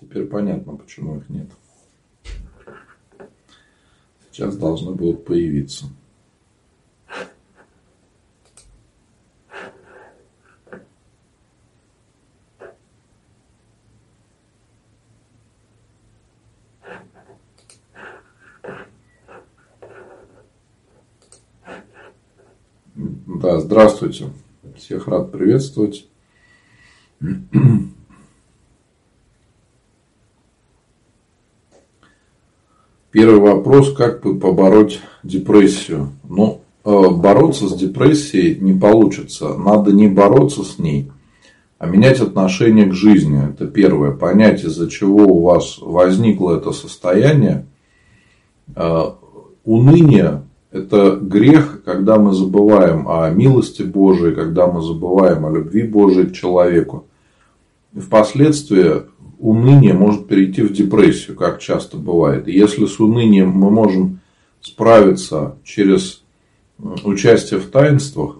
Теперь понятно, почему их нет. Сейчас должны будут появиться. Да, здравствуйте. Всех рад приветствовать. Первый вопрос, как побороть депрессию? Ну, э, бороться с депрессией не получится. Надо не бороться с ней, а менять отношение к жизни. Это первое. Понять, из-за чего у вас возникло это состояние. Э, уныние – это грех, когда мы забываем о милости Божией, когда мы забываем о любви Божией к человеку. И впоследствии уныние может перейти в депрессию, как часто бывает. И если с унынием мы можем справиться через участие в таинствах,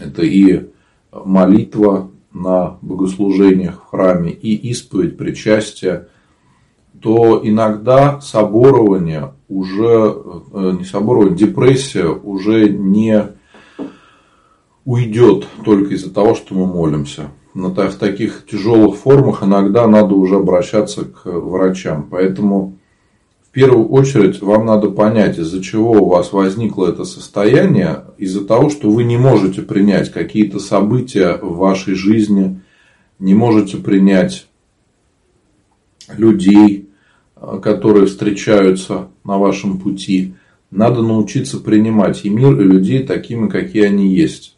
это и молитва на богослужениях в храме, и исповедь, причастие, то иногда соборование уже, э, не соборование, депрессия уже не уйдет только из-за того, что мы молимся в таких тяжелых формах иногда надо уже обращаться к врачам. Поэтому в первую очередь вам надо понять, из-за чего у вас возникло это состояние, из-за того, что вы не можете принять какие-то события в вашей жизни, не можете принять людей, которые встречаются на вашем пути. Надо научиться принимать и мир, и людей такими, какие они есть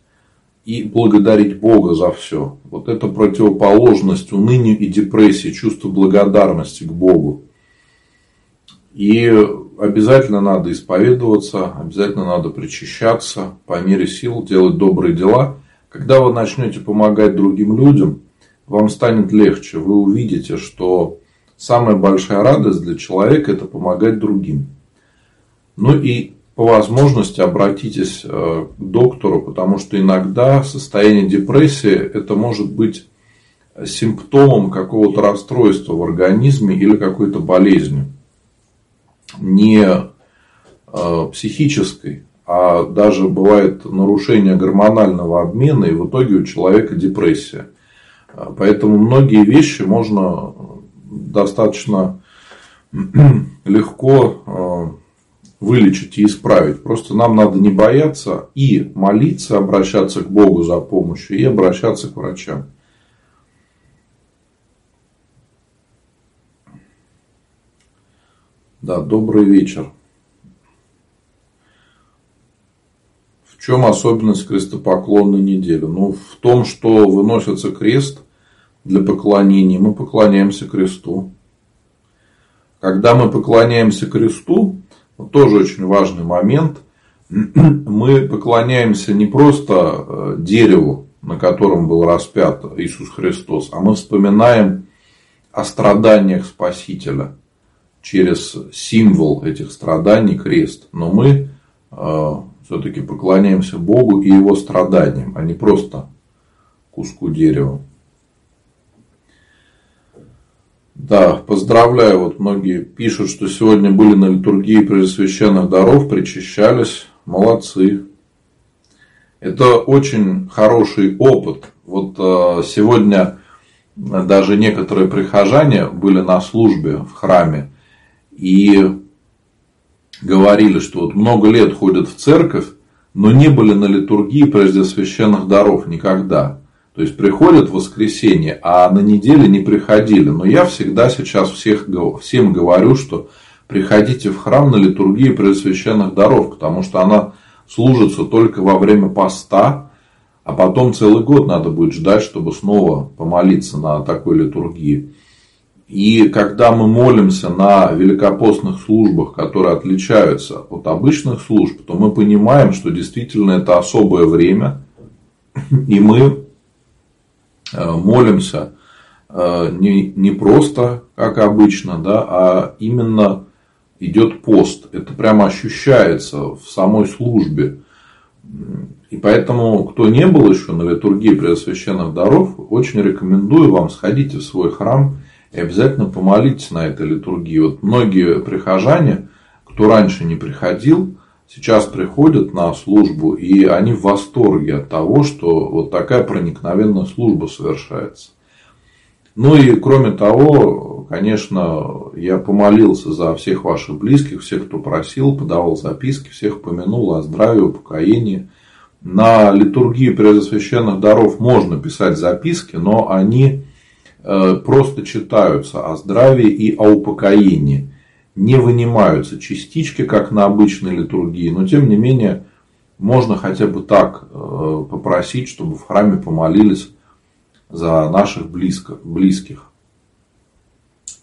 и благодарить Бога за все. Вот это противоположность унынию и депрессии, чувство благодарности к Богу. И обязательно надо исповедоваться, обязательно надо причащаться, по мере сил делать добрые дела. Когда вы начнете помогать другим людям, вам станет легче. Вы увидите, что самая большая радость для человека – это помогать другим. Ну и по возможности обратитесь э, к доктору, потому что иногда состояние депрессии это может быть симптомом какого-то расстройства в организме или какой-то болезни. Не э, психической, а даже бывает нарушение гормонального обмена, и в итоге у человека депрессия. Поэтому многие вещи можно достаточно легко э, вылечить и исправить. Просто нам надо не бояться и молиться, обращаться к Богу за помощью и обращаться к врачам. Да, добрый вечер. В чем особенность крестопоклонной недели? Ну, в том, что выносится крест для поклонения, мы поклоняемся кресту. Когда мы поклоняемся кресту, тоже очень важный момент. Мы поклоняемся не просто э, дереву, на котором был распят Иисус Христос, а мы вспоминаем о страданиях Спасителя через символ этих страданий крест. Но мы э, все-таки поклоняемся Богу и Его страданиям, а не просто куску дерева. Да, поздравляю. Вот многие пишут, что сегодня были на литургии пресвященных даров, причащались. Молодцы. Это очень хороший опыт. Вот э, сегодня даже некоторые прихожане были на службе в храме и говорили, что вот много лет ходят в церковь, но не были на литургии прежде священных даров никогда. То есть приходят в воскресенье, а на неделе не приходили. Но я всегда сейчас всех, всем говорю, что приходите в храм на литургии предсвященных даров, потому что она служится только во время поста, а потом целый год надо будет ждать, чтобы снова помолиться на такой литургии. И когда мы молимся на великопостных службах, которые отличаются от обычных служб, то мы понимаем, что действительно это особое время, и мы молимся э, не, не просто, как обычно, да, а именно идет пост. Это прямо ощущается в самой службе. И поэтому, кто не был еще на литургии Преосвященных даров, очень рекомендую вам сходите в свой храм и обязательно помолитесь на этой литургии. Вот многие прихожане, кто раньше не приходил, сейчас приходят на службу, и они в восторге от того, что вот такая проникновенная служба совершается. Ну и кроме того, конечно, я помолился за всех ваших близких, всех, кто просил, подавал записки, всех помянул о здравии, упокоении. На литургии Преосвященных даров можно писать записки, но они э, просто читаются о здравии и о упокоении. Не вынимаются частички, как на обычной литургии, но тем не менее можно хотя бы так э, попросить, чтобы в храме помолились за наших близко, близких.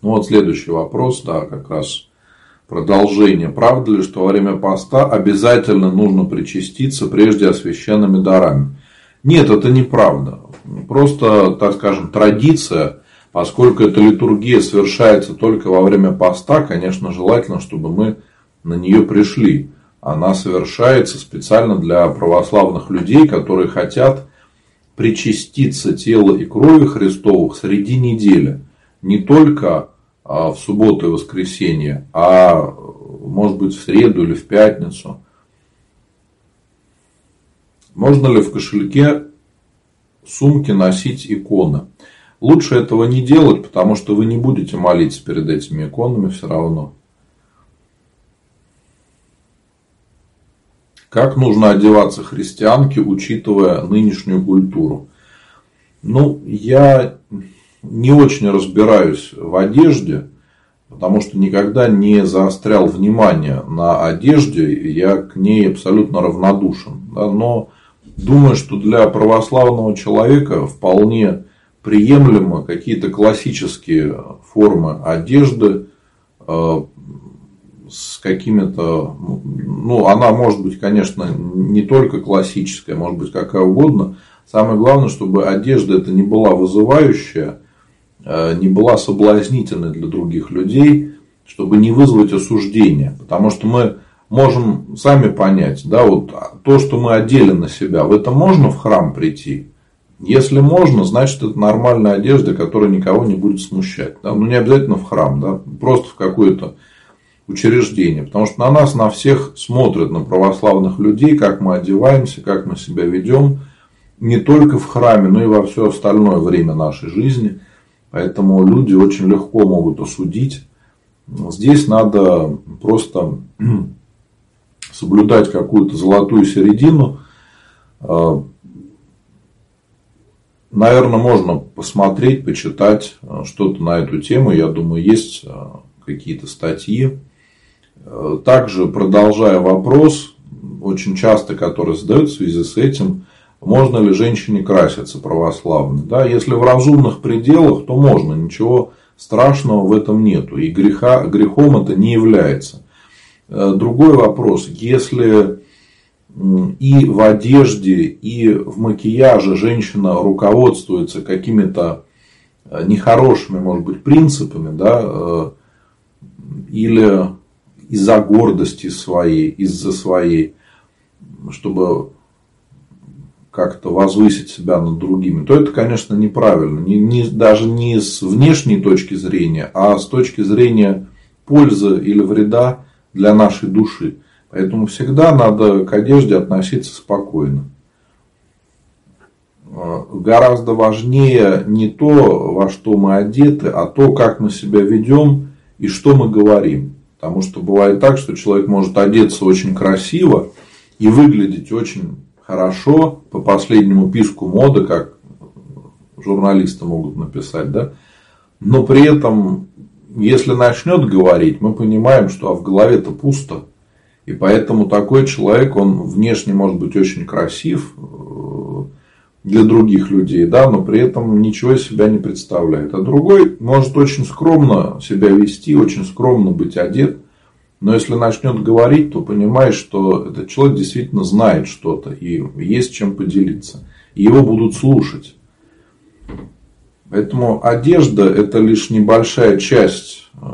Ну вот следующий вопрос, да, как раз продолжение. Правда ли, что во время поста обязательно нужно причаститься прежде освященными дарами? Нет, это неправда. Просто, так скажем, традиция, поскольку эта литургия совершается только во время поста, конечно, желательно, чтобы мы на нее пришли. Она совершается специально для православных людей, которые хотят причаститься тела и крови Христовых среди недели. Не только а, в субботу и воскресенье, а может быть в среду или в пятницу. Можно ли в кошельке сумки носить иконы? Лучше этого не делать, потому что вы не будете молиться перед этими иконами все равно. Как нужно одеваться христианке, учитывая нынешнюю культуру? Ну, я не очень разбираюсь в одежде, потому что никогда не заострял внимание на одежде, я к ней абсолютно равнодушен. Да, но думаю, что для православного человека вполне приемлемо какие-то классические формы одежды, э, с какими-то, ну, она может быть, конечно, не только классическая, может быть, какая угодно. Самое главное, чтобы одежда это не была вызывающая, э, не была соблазнительной для других людей, чтобы не вызвать осуждения. Потому что мы можем сами понять, да, вот то, что мы одели на себя, в это можно в храм прийти? Если можно, значит, это нормальная одежда, которая никого не будет смущать. Да? Ну, не обязательно в храм, да? просто в какое-то учреждения. Потому что на нас, на всех смотрят, на православных людей, как мы одеваемся, как мы себя ведем. Не только в храме, но и во все остальное время нашей жизни. Поэтому люди очень легко могут осудить. Здесь надо просто соблюдать какую-то золотую середину. Наверное, можно посмотреть, почитать а, что-то на эту тему. Я думаю, есть а, какие-то статьи. Также, продолжая вопрос, очень часто, который задают в связи с этим, можно ли женщине краситься православной. Да, если в разумных пределах, то можно, ничего страшного в этом нету. И греха, грехом это не является. Э, другой вопрос, если и в одежде, и в макияже женщина руководствуется какими-то э, нехорошими, может быть, принципами, да, э, или из-за гордости своей, из-за своей, чтобы как-то возвысить себя над другими, то это, конечно, неправильно. Не, не, даже не с внешней точки зрения, а с точки зрения пользы или вреда для нашей души. Поэтому всегда надо к одежде относиться спокойно. Гораздо важнее не то, во что мы одеты, а то, как мы себя ведем и что мы говорим. Потому что бывает так, что человек может одеться очень красиво и выглядеть очень хорошо по последнему писку моды, как журналисты могут написать, да, но при этом, если начнет говорить, мы понимаем, что а в голове-то пусто. И поэтому такой человек, он внешне может быть очень красив э, для других людей, да, но при этом ничего из себя не представляет. А другой может очень скромно себя вести, очень скромно быть одет, но если начнет говорить, то понимаешь, что этот человек действительно знает что-то и есть чем поделиться. И его будут слушать. Поэтому одежда это лишь небольшая часть э,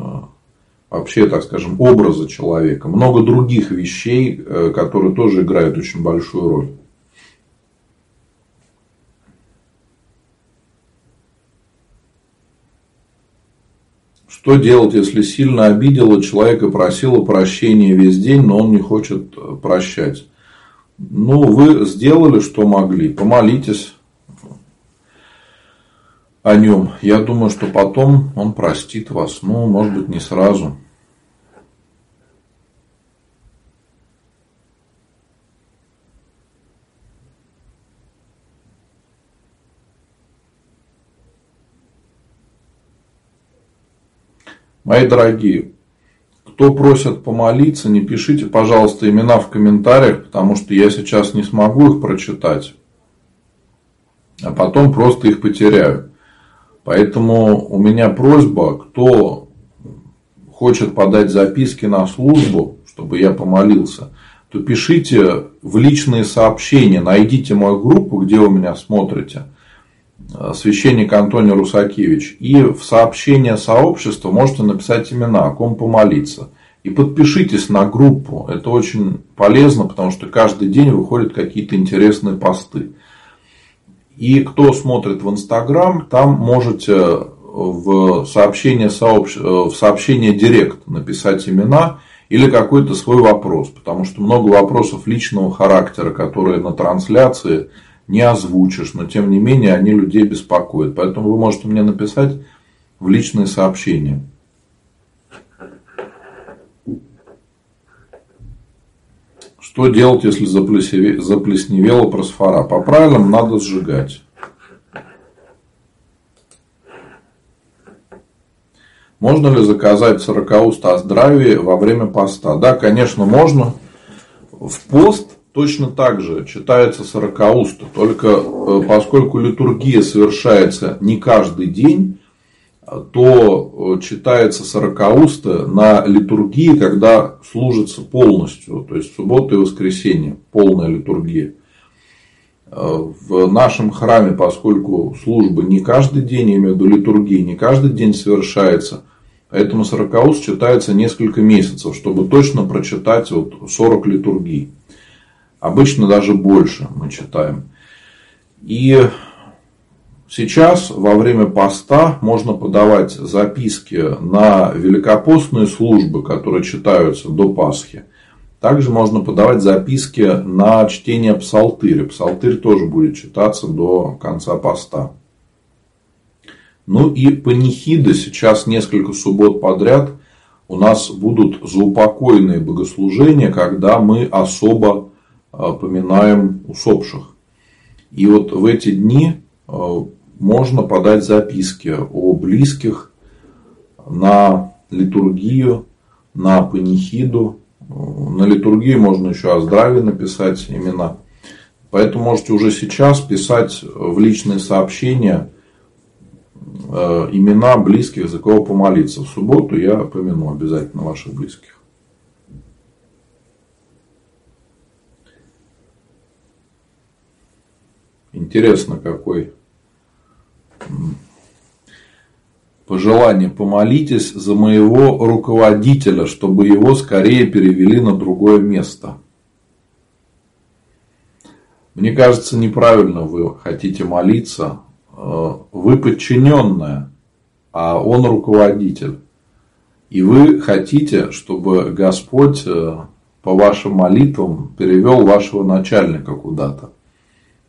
вообще, так скажем, образа человека. Много других вещей, э, которые тоже играют очень большую роль. Что делать, если сильно обидела человека, просила прощения весь день, но он не хочет э, прощать? Ну, вы сделали, что могли. Помолитесь, о нем. Я думаю, что потом он простит вас. Ну, может быть, не сразу. Мои дорогие, кто просит помолиться, не пишите, пожалуйста, имена в комментариях, потому что я сейчас не смогу их прочитать, а потом просто их потеряю. Поэтому у меня просьба, кто хочет подать записки на службу, чтобы я помолился, то пишите в личные сообщения, найдите мою группу, где вы меня смотрите – священник Антоний Русакевич. И в сообщение сообщества можете написать имена, о ком помолиться. И подпишитесь на группу. Это очень полезно, потому что каждый день выходят какие-то интересные посты. И кто смотрит в Инстаграм, там можете в сообщение, сообщ... Э, в сообщение директ написать имена или какой-то свой вопрос. Потому что много вопросов личного характера, которые на трансляции не озвучишь, но тем не менее они людей беспокоят. Поэтому вы можете мне написать в личные сообщения. Что делать, если заплесневела просфора? По правилам надо сжигать. Можно ли заказать сорокауста о здравии во время поста? Да, конечно, можно. В пост точно так же читается сорокауста, только э, поскольку литургия совершается не каждый день, то э, читается сорокауста на литургии, когда служится полностью, то есть суббота и воскресенье, полная литургия. Э, в нашем храме, поскольку служба не каждый день, я имею в виду литургия, не каждый день совершается, поэтому сорокауст читается несколько месяцев, чтобы точно прочитать вот 40 литургий. Обычно даже больше мы читаем. И сейчас во время поста можно подавать записки на великопостные службы, которые читаются до Пасхи. Также можно подавать записки на чтение псалтыря. Псалтырь тоже будет читаться до конца поста. Ну и панихиды сейчас несколько суббот подряд у нас будут заупокойные богослужения, когда мы особо а, поминаем усопших. И вот в эти дни а, можно подать записки о близких на литургию, на панихиду. На литургию можно еще о здравии написать имена. Поэтому можете уже сейчас писать в личные сообщения а, имена близких, за кого помолиться. В субботу я помяну обязательно ваших близких. Интересно, какой пожелание. Помолитесь за моего руководителя, чтобы его скорее перевели на другое место. Мне кажется, неправильно вы хотите молиться. Э, вы подчиненная, а он руководитель. И вы хотите, чтобы Господь э, по вашим молитвам перевел вашего начальника куда-то.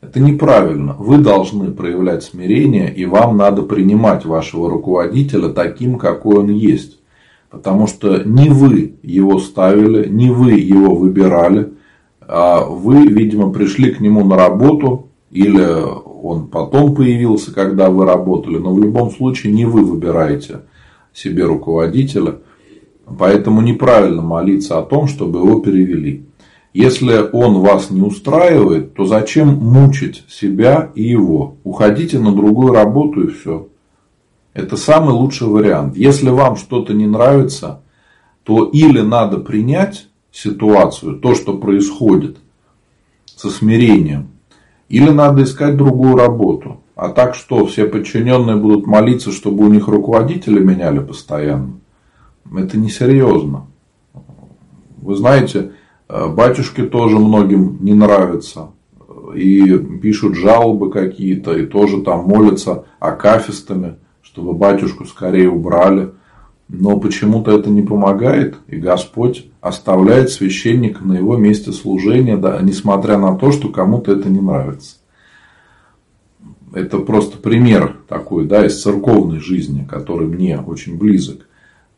Это неправильно. Вы должны проявлять смирение, и вам надо принимать вашего руководителя таким, какой он есть. Потому что не вы его ставили, не вы его выбирали, а вы, видимо, пришли к нему на работу, или он потом появился, когда вы работали, но в любом случае не вы выбираете себе руководителя. Поэтому неправильно молиться о том, чтобы его перевели. Если он вас не устраивает, то зачем мучить себя и его? Уходите на другую работу и все. Это самый лучший вариант. Если вам что-то не нравится, то или надо принять ситуацию, то, что происходит, со смирением, или надо искать другую работу. А так что, все подчиненные будут молиться, чтобы у них руководителя меняли постоянно? Это несерьезно. Вы знаете, батюшки тоже многим не нравятся. И пишут жалобы какие-то, и тоже там молятся акафистами, чтобы батюшку скорее убрали. Но почему-то это не помогает, и Господь оставляет священника на его месте служения, да, несмотря на то, что кому-то это не нравится. Это просто пример такой, да, из церковной жизни, который мне очень близок.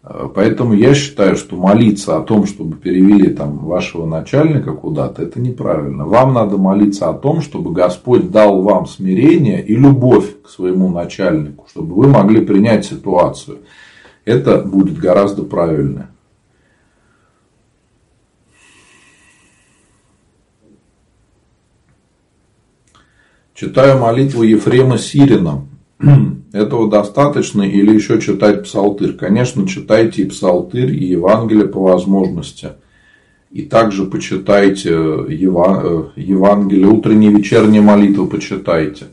Поэтому я считаю, что молиться о том, чтобы перевели там вашего начальника куда-то, это неправильно. Вам надо молиться о том, чтобы Господь дал вам смирение и любовь к своему начальнику, чтобы вы могли принять ситуацию. Это будет гораздо правильнее. Читаю молитву Ефрема Сирина. Этого достаточно или еще читать псалтырь? Конечно, читайте и псалтырь, и Евангелие по возможности. И также почитайте Еван... Э, Евангелие, утренние вечерние молитвы почитайте.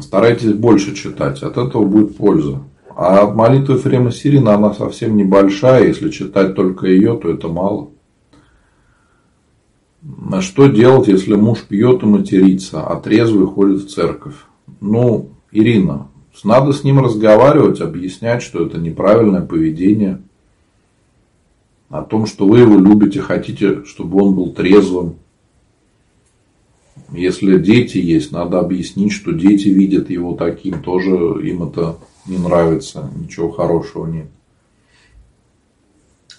Старайтесь больше читать, от этого будет польза. А от молитвы Ефрема Сирина она совсем небольшая, если читать только ее, то это мало. Что делать, если муж пьет и матерится, а трезвый ходит в церковь? Ну, Ирина, надо с ним разговаривать, объяснять, что это неправильное поведение. О том, что вы его любите, хотите, чтобы он был трезвым. Если дети есть, надо объяснить, что дети видят его таким, тоже им это не нравится, ничего хорошего нет.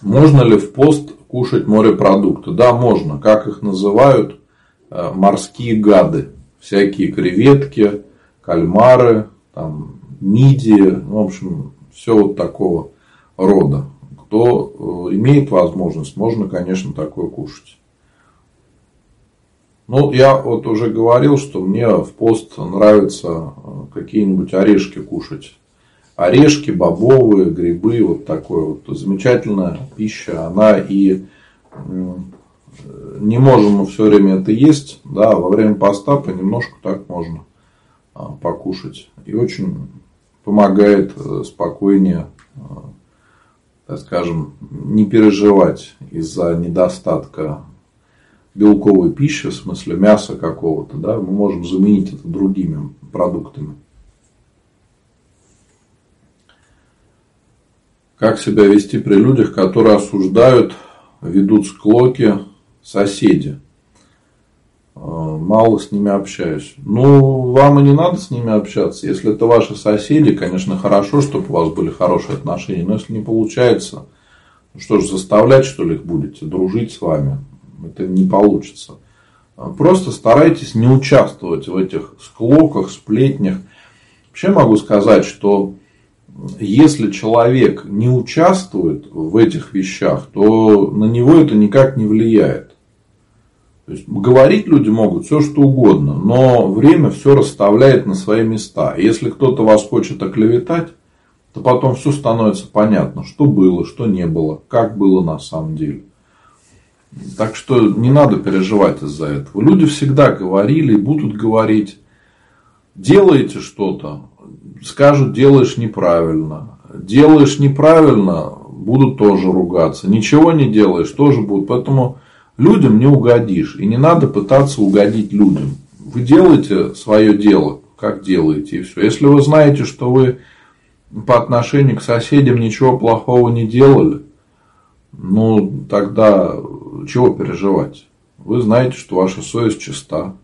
Можно ли в пост кушать морепродукты? Да, можно. Как их называют? Э, морские гады. Всякие креветки, кальмары, там, мидии, в общем, все вот такого рода. Кто э, имеет возможность, можно, конечно, такое кушать. Ну, я вот уже говорил, что мне в пост нравится э, какие-нибудь орешки кушать. Орешки, бобовые, грибы, вот такое вот замечательная пища. Она и не можем мы все время это есть, да, во время поста понемножку так можно а, покушать. И очень помогает э, спокойнее, э, так скажем, не переживать из-за недостатка белковой пищи, в смысле мяса какого-то, да, мы можем заменить это другими продуктами. Как себя вести при людях, которые осуждают, ведут склоки соседи? Э, мало с ними общаюсь. Ну, вам и не надо с ними общаться. Если это ваши соседи, конечно, хорошо, чтобы у вас были хорошие отношения. Но если не получается, ну что ж, заставлять, что ли, их будете дружить с вами? Это не получится. Просто старайтесь не участвовать в этих склоках, сплетнях. Вообще могу сказать, что если человек не участвует в этих вещах, то на него это никак не влияет. То есть, говорить люди могут все, что угодно, но время все расставляет на свои места. если кто-то вас хочет оклеветать, то потом все становится понятно, что было, что не было, как было на самом деле. Так что не надо переживать из-за этого. Люди всегда говорили и будут говорить, делаете что-то, скажут, делаешь неправильно. Делаешь неправильно, будут тоже ругаться. Ничего не делаешь, тоже будут. Поэтому людям не угодишь. И не надо пытаться угодить людям. Вы делаете свое дело, как делаете, и все. Если вы знаете, что вы по отношению к соседям ничего плохого не делали, ну, тогда чего переживать? Вы знаете, что ваша совесть чиста.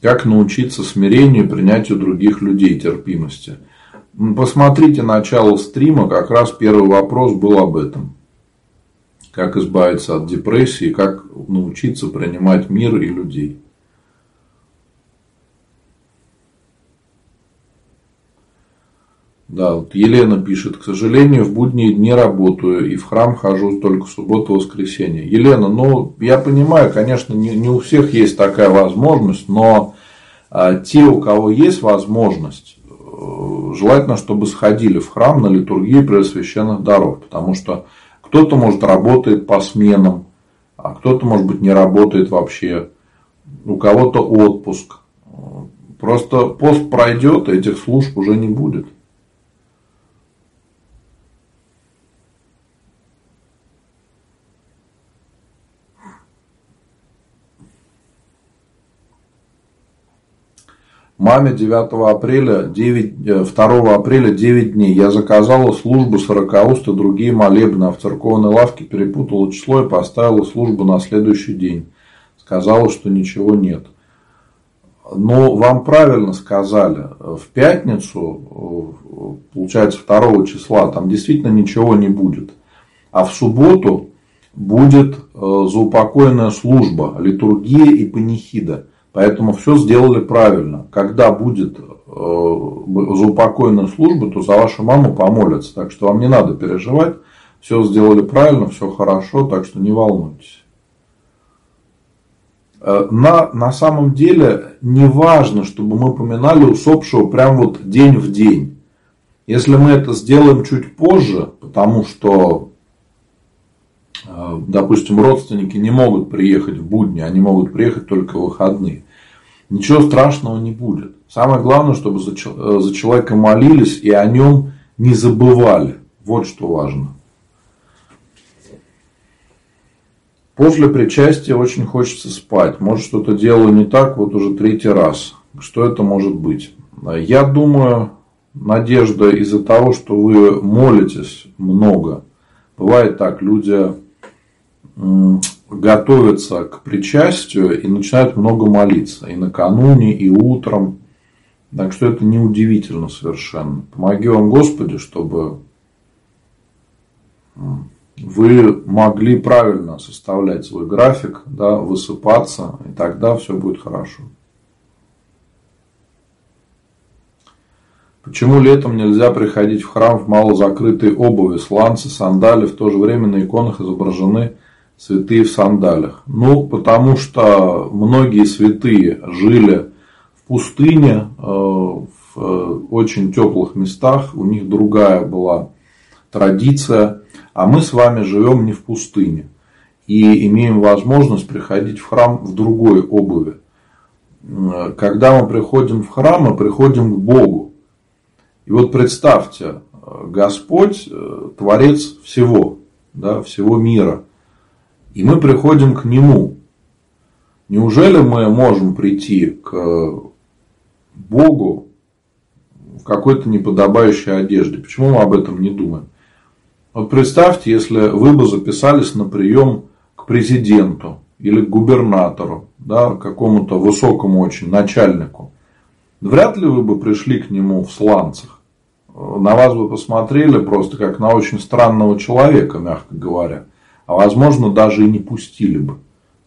Как научиться смирению и принятию других людей, терпимости – Посмотрите начало стрима, как раз первый вопрос был об этом. Как избавиться от депрессии, как научиться принимать мир и людей. Да, вот Елена пишет, к сожалению, в будние дни работаю и в храм хожу только в субботу и воскресенье. Елена, ну, я понимаю, конечно, не, не у всех есть такая возможность, но а, те, у кого есть возможность, желательно, чтобы сходили в храм на литургию преосвященных даров, потому что кто-то, может, работает по сменам, а кто-то, может быть, не работает вообще, у кого-то отпуск. Просто пост пройдет, этих служб уже не будет. Маме 9 апреля, 9, 2 э, апреля 9 дней. Я заказала службу 40 и другие молебны, а в церковной лавке перепутала число и поставила службу на следующий день. Сказала, что ничего нет. Но вам правильно сказали, в пятницу, получается 2 числа, там действительно ничего не будет. А в субботу будет э, заупокойная служба, литургия и панихида. Поэтому все сделали правильно. Когда будет э, заупокойная служба, то за вашу маму помолятся. Так что вам не надо переживать. Все сделали правильно, все хорошо, так что не волнуйтесь. Э, на, на самом деле не важно, чтобы мы поминали усопшего прям вот день в день. Если мы это сделаем чуть позже, потому что допустим, родственники не могут приехать в будни, они могут приехать только в выходные. Ничего страшного не будет. Самое главное, чтобы за э, человека молились и о нем не забывали. Вот что важно. После причастия очень хочется спать. Может, что-то делаю не так, вот уже третий раз. Что это может быть? Я думаю, Надежда, из-за того, что вы молитесь много. Бывает так, люди готовятся к причастию и начинают много молиться. И накануне, и утром. Так что это неудивительно совершенно. Помоги вам, Господи, чтобы вы могли правильно составлять свой график, да, высыпаться, и тогда все будет хорошо. Почему летом нельзя приходить в храм в малозакрытой обуви, сланцы, сандали, в то же время на иконах изображены святые в сандалях? Ну, потому что многие святые жили в пустыне, э, в э, очень теплых местах, у них другая была традиция, а мы с вами живем не в пустыне и имеем возможность приходить в храм в другой обуви. Когда мы приходим в храм, мы приходим к Богу. И вот представьте, Господь э, Творец всего, да, всего мира. И мы приходим к Нему. Неужели мы можем прийти к Богу в какой-то неподобающей одежде? Почему мы об этом не думаем? Вот представьте, если вы бы записались на прием к президенту или к губернатору, да, какому-то высокому очень начальнику. Вряд ли вы бы пришли к нему в сланцах. На вас бы посмотрели просто как на очень странного человека, мягко говоря а возможно даже и не пустили бы.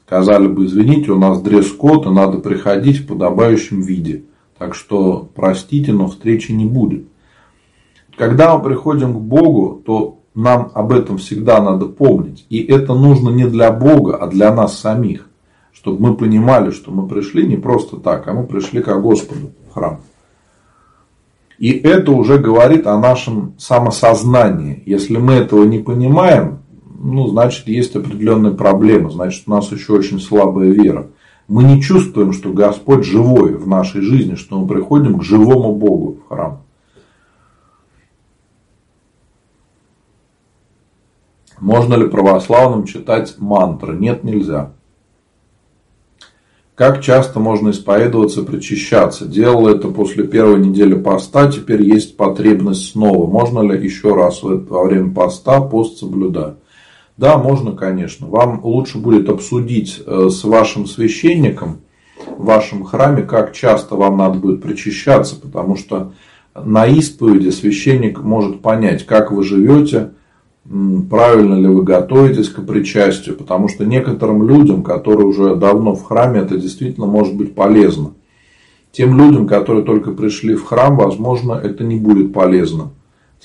Сказали бы, извините, у нас дресс-код, и надо приходить в подобающем виде. Так что, простите, но встречи не будет. Когда мы приходим к Богу, то нам об этом всегда надо помнить. И это нужно не для Бога, а для нас самих. Чтобы мы понимали, что мы пришли не просто так, а мы пришли к Господу в храм. И это уже говорит о нашем самосознании. Если мы этого не понимаем, ну, значит, есть определенные проблемы, значит, у нас еще очень слабая вера. Мы не чувствуем, что Господь живой в нашей жизни, что мы приходим к живому Богу в храм. Можно ли православным читать мантры? Нет, нельзя. Как часто можно исповедоваться, причащаться? Делал это после первой недели поста, теперь есть потребность снова. Можно ли еще раз во время поста пост соблюдать? Да, можно, конечно. Вам лучше будет обсудить э, с вашим священником в вашем храме, как часто вам надо будет причащаться, потому что на исповеди священник может понять, как вы живете, правильно ли вы готовитесь к причастию, потому что некоторым людям, которые уже давно в храме, это действительно может быть полезно. Тем людям, которые только пришли в храм, возможно, это не будет полезно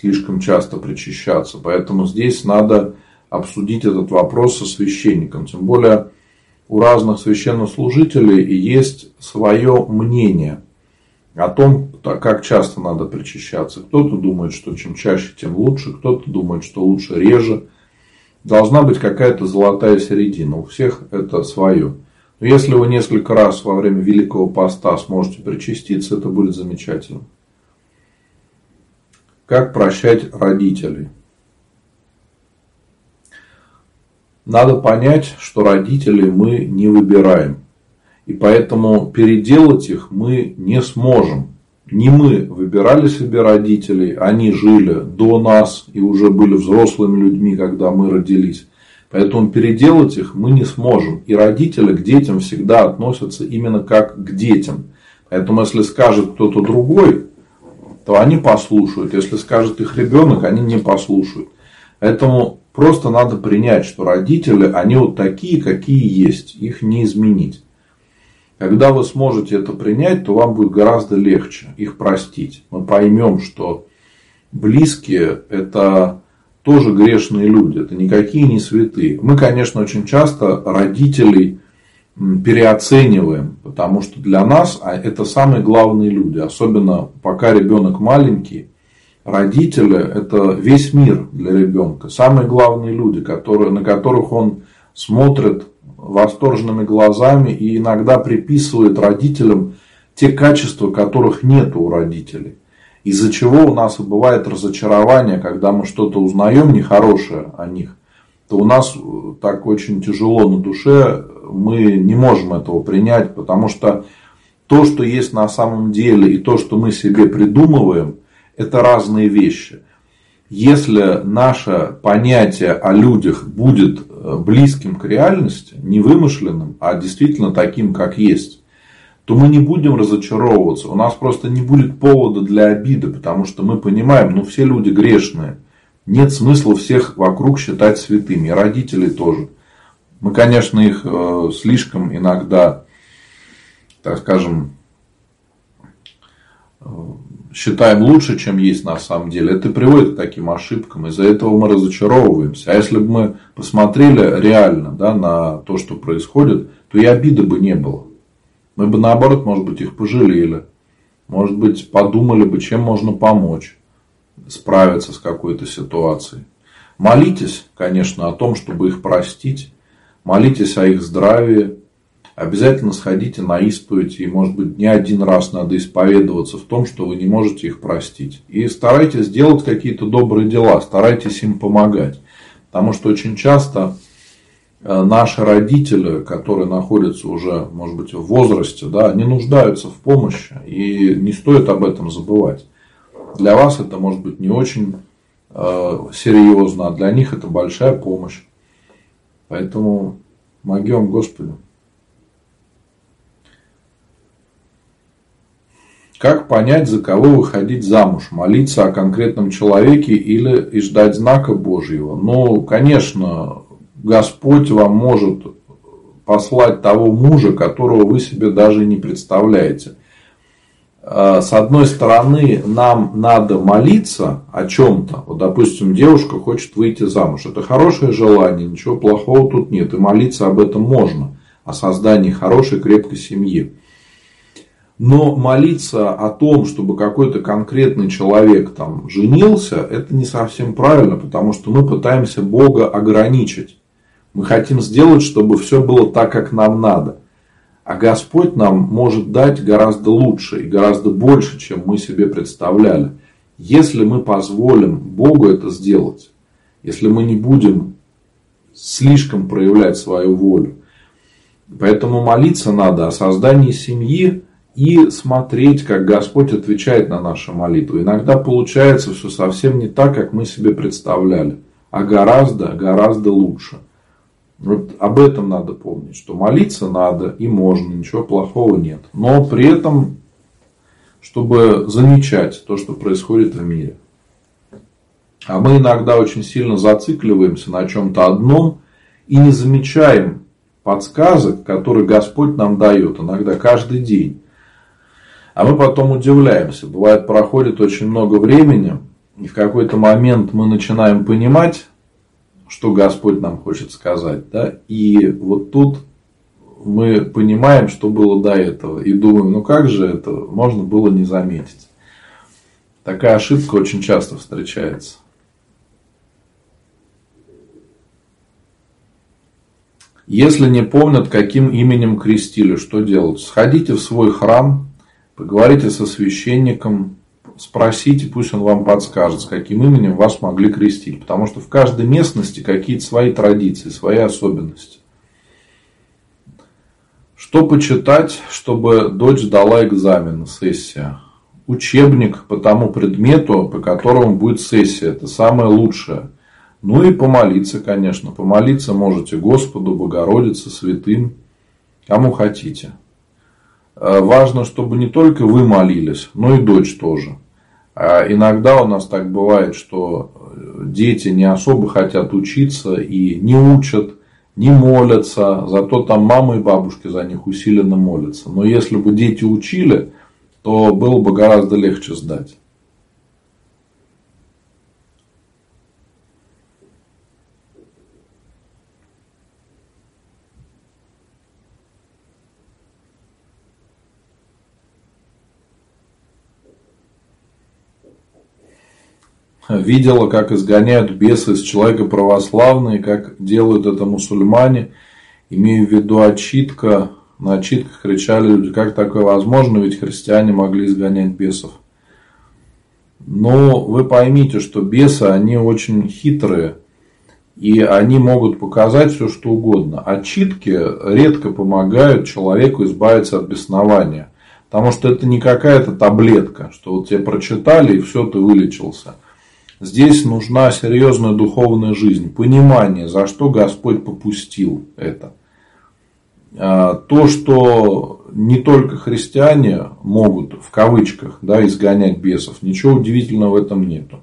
слишком часто причащаться. Поэтому здесь надо обсудить этот вопрос со священником. Тем более у разных священнослужителей есть свое мнение о том, как часто надо причащаться. Кто-то думает, что чем чаще, тем лучше, кто-то думает, что лучше реже. Должна быть какая-то золотая середина. У всех это свое. Но если вы несколько раз во время Великого Поста сможете причаститься, это будет замечательно. Как прощать родителей? Надо понять, что родителей мы не выбираем. И поэтому переделать их мы не сможем. Не мы выбирали себе родителей, они жили до нас и уже были взрослыми людьми, когда мы родились. Поэтому переделать их мы не сможем. И родители к детям всегда относятся именно как к детям. Поэтому если скажет кто-то другой, то они послушают. Если скажет их ребенок, они не послушают. Поэтому просто надо принять, что родители, они вот такие, какие есть. Их не изменить. Когда вы сможете это принять, то вам будет гораздо легче их простить. Мы поймем, что близкие – это тоже грешные люди, это никакие не святые. Мы, конечно, очень часто родителей переоцениваем, потому что для нас а, это самые главные люди, особенно пока ребенок маленький. Родители – это весь мир для ребенка, самые главные люди, которые, на которых он смотрит восторженными глазами и иногда приписывает родителям те качества, которых нет у родителей. Из-за чего у нас и бывает разочарование, когда мы что-то узнаем нехорошее о них, то у нас э, так очень тяжело на душе, мы не можем этого принять, потому что то, что есть на самом деле, и то, что мы себе придумываем, это разные вещи. Если наше понятие о людях будет э, близким к реальности, не вымышленным, а действительно таким, как есть, то мы не будем разочаровываться. У нас просто не будет повода для обиды, потому что мы понимаем, ну все люди грешные. Нет смысла всех вокруг считать святыми, и родителей тоже. Мы, конечно, их э, слишком иногда, так скажем, э, считаем лучше, чем есть на самом деле. Это приводит к таким ошибкам. Из-за этого мы разочаровываемся. А если бы мы посмотрели реально да, на то, что происходит, то и обиды бы не было. Мы бы наоборот, может быть, их пожалели. Может быть, подумали бы, чем можно помочь справиться с какой-то ситуацией. Молитесь, конечно, о том, чтобы их простить. Молитесь о их здравии. Обязательно сходите на исповедь. И, может быть, не один раз надо исповедоваться в том, что вы не можете их простить. И старайтесь делать какие-то добрые дела. Старайтесь им помогать. Потому что очень часто Э, наши родители, которые находятся уже, может быть, в возрасте, да, они нуждаются в помощи, и не стоит об этом забывать. Для вас это может быть не очень э, серьезно, а для них это большая помощь. Поэтому могем Господи. Как понять, за кого выходить замуж? Молиться о конкретном человеке или и ждать знака Божьего? Ну, конечно, Господь вам может послать того мужа, которого вы себе даже не представляете. А, с одной стороны, нам надо молиться о чем-то. Вот, допустим, девушка хочет выйти замуж. Это хорошее желание, ничего плохого тут нет. И молиться об этом можно. О создании хорошей, крепкой семьи. Но молиться о том, чтобы какой-то конкретный человек там женился, это не совсем правильно, потому что мы пытаемся Бога ограничить. Мы хотим сделать, чтобы все было так, как нам надо. А Господь нам может дать гораздо лучше и гораздо больше, чем мы себе представляли. Если мы позволим Богу это сделать, если мы не будем слишком проявлять свою волю. Поэтому молиться надо о создании семьи и смотреть, как Господь отвечает на наши молитвы. Иногда получается все совсем не так, как мы себе представляли, а гораздо, гораздо лучше. Вот об этом надо помнить, что молиться надо и можно, ничего плохого нет. Но при этом, чтобы замечать то, что происходит в мире. А мы иногда очень сильно зацикливаемся на чем-то одном и не замечаем подсказок, которые Господь нам дает, иногда каждый день. А мы потом удивляемся. Бывает, проходит очень много времени, и в какой-то момент мы начинаем понимать, что Господь нам хочет сказать. Да? И вот тут мы понимаем, что было до этого. И думаем, ну как же это можно было не заметить. Такая ошибка очень часто встречается. Если не помнят, каким именем крестили, что делать? Сходите в свой храм, поговорите со священником, спросите, пусть он вам подскажет, с каким именем вас могли крестить. Потому что в каждой местности какие-то свои традиции, свои особенности. Что почитать, чтобы дочь дала экзамен, сессия? Учебник по тому предмету, по которому будет сессия. Это самое лучшее. Ну и помолиться, конечно. Помолиться можете Господу, Богородице, святым, кому хотите. Э, важно, чтобы не только вы молились, но и дочь тоже. А иногда у нас так бывает, что дети не особо хотят учиться и не учат, не молятся, зато там мама и бабушки за них усиленно молятся. Но если бы дети учили, то было бы гораздо легче сдать. Видела, как изгоняют бесы из человека православные, как делают это мусульмане. Имею в виду отчитка. На отчитках кричали люди, как такое возможно, ведь христиане могли изгонять бесов. Но вы поймите, что бесы, они очень хитрые. И они могут показать все, что угодно. Отчитки редко помогают человеку избавиться от беснования. Потому что это не какая-то таблетка, что вот тебе прочитали и все, ты вылечился. Здесь нужна серьезная духовная жизнь, понимание, за что Господь попустил это. А, то, что не только христиане могут, в кавычках, да, изгонять бесов, ничего удивительного в этом нету.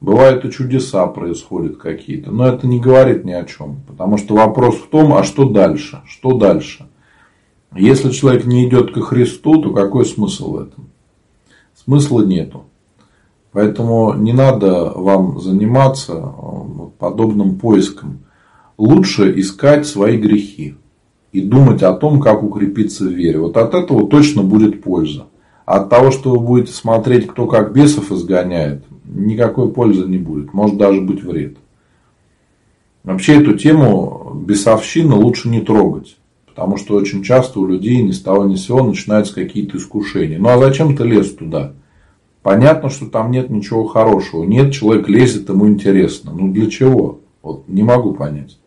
Бывают и чудеса происходят какие-то, но это не говорит ни о чем. Потому что вопрос в том, а что дальше? Что дальше? Если человек не идет ко Христу, то какой смысл в этом? Смысла нету. Поэтому не надо вам заниматься э, подобным поиском. Лучше искать свои грехи и думать о том, как укрепиться в вере. Вот от этого точно будет польза. От того, что вы будете смотреть, кто как бесов изгоняет, никакой пользы не будет. Может даже быть вред. Вообще эту тему бесовщины лучше не трогать. Потому что очень часто у людей ни с того ни с сего начинаются какие-то искушения. Ну а зачем ты лез туда? Понятно, что там нет ничего хорошего. Нет, человек лезет, ему интересно. Ну для чего? Вот не могу понять.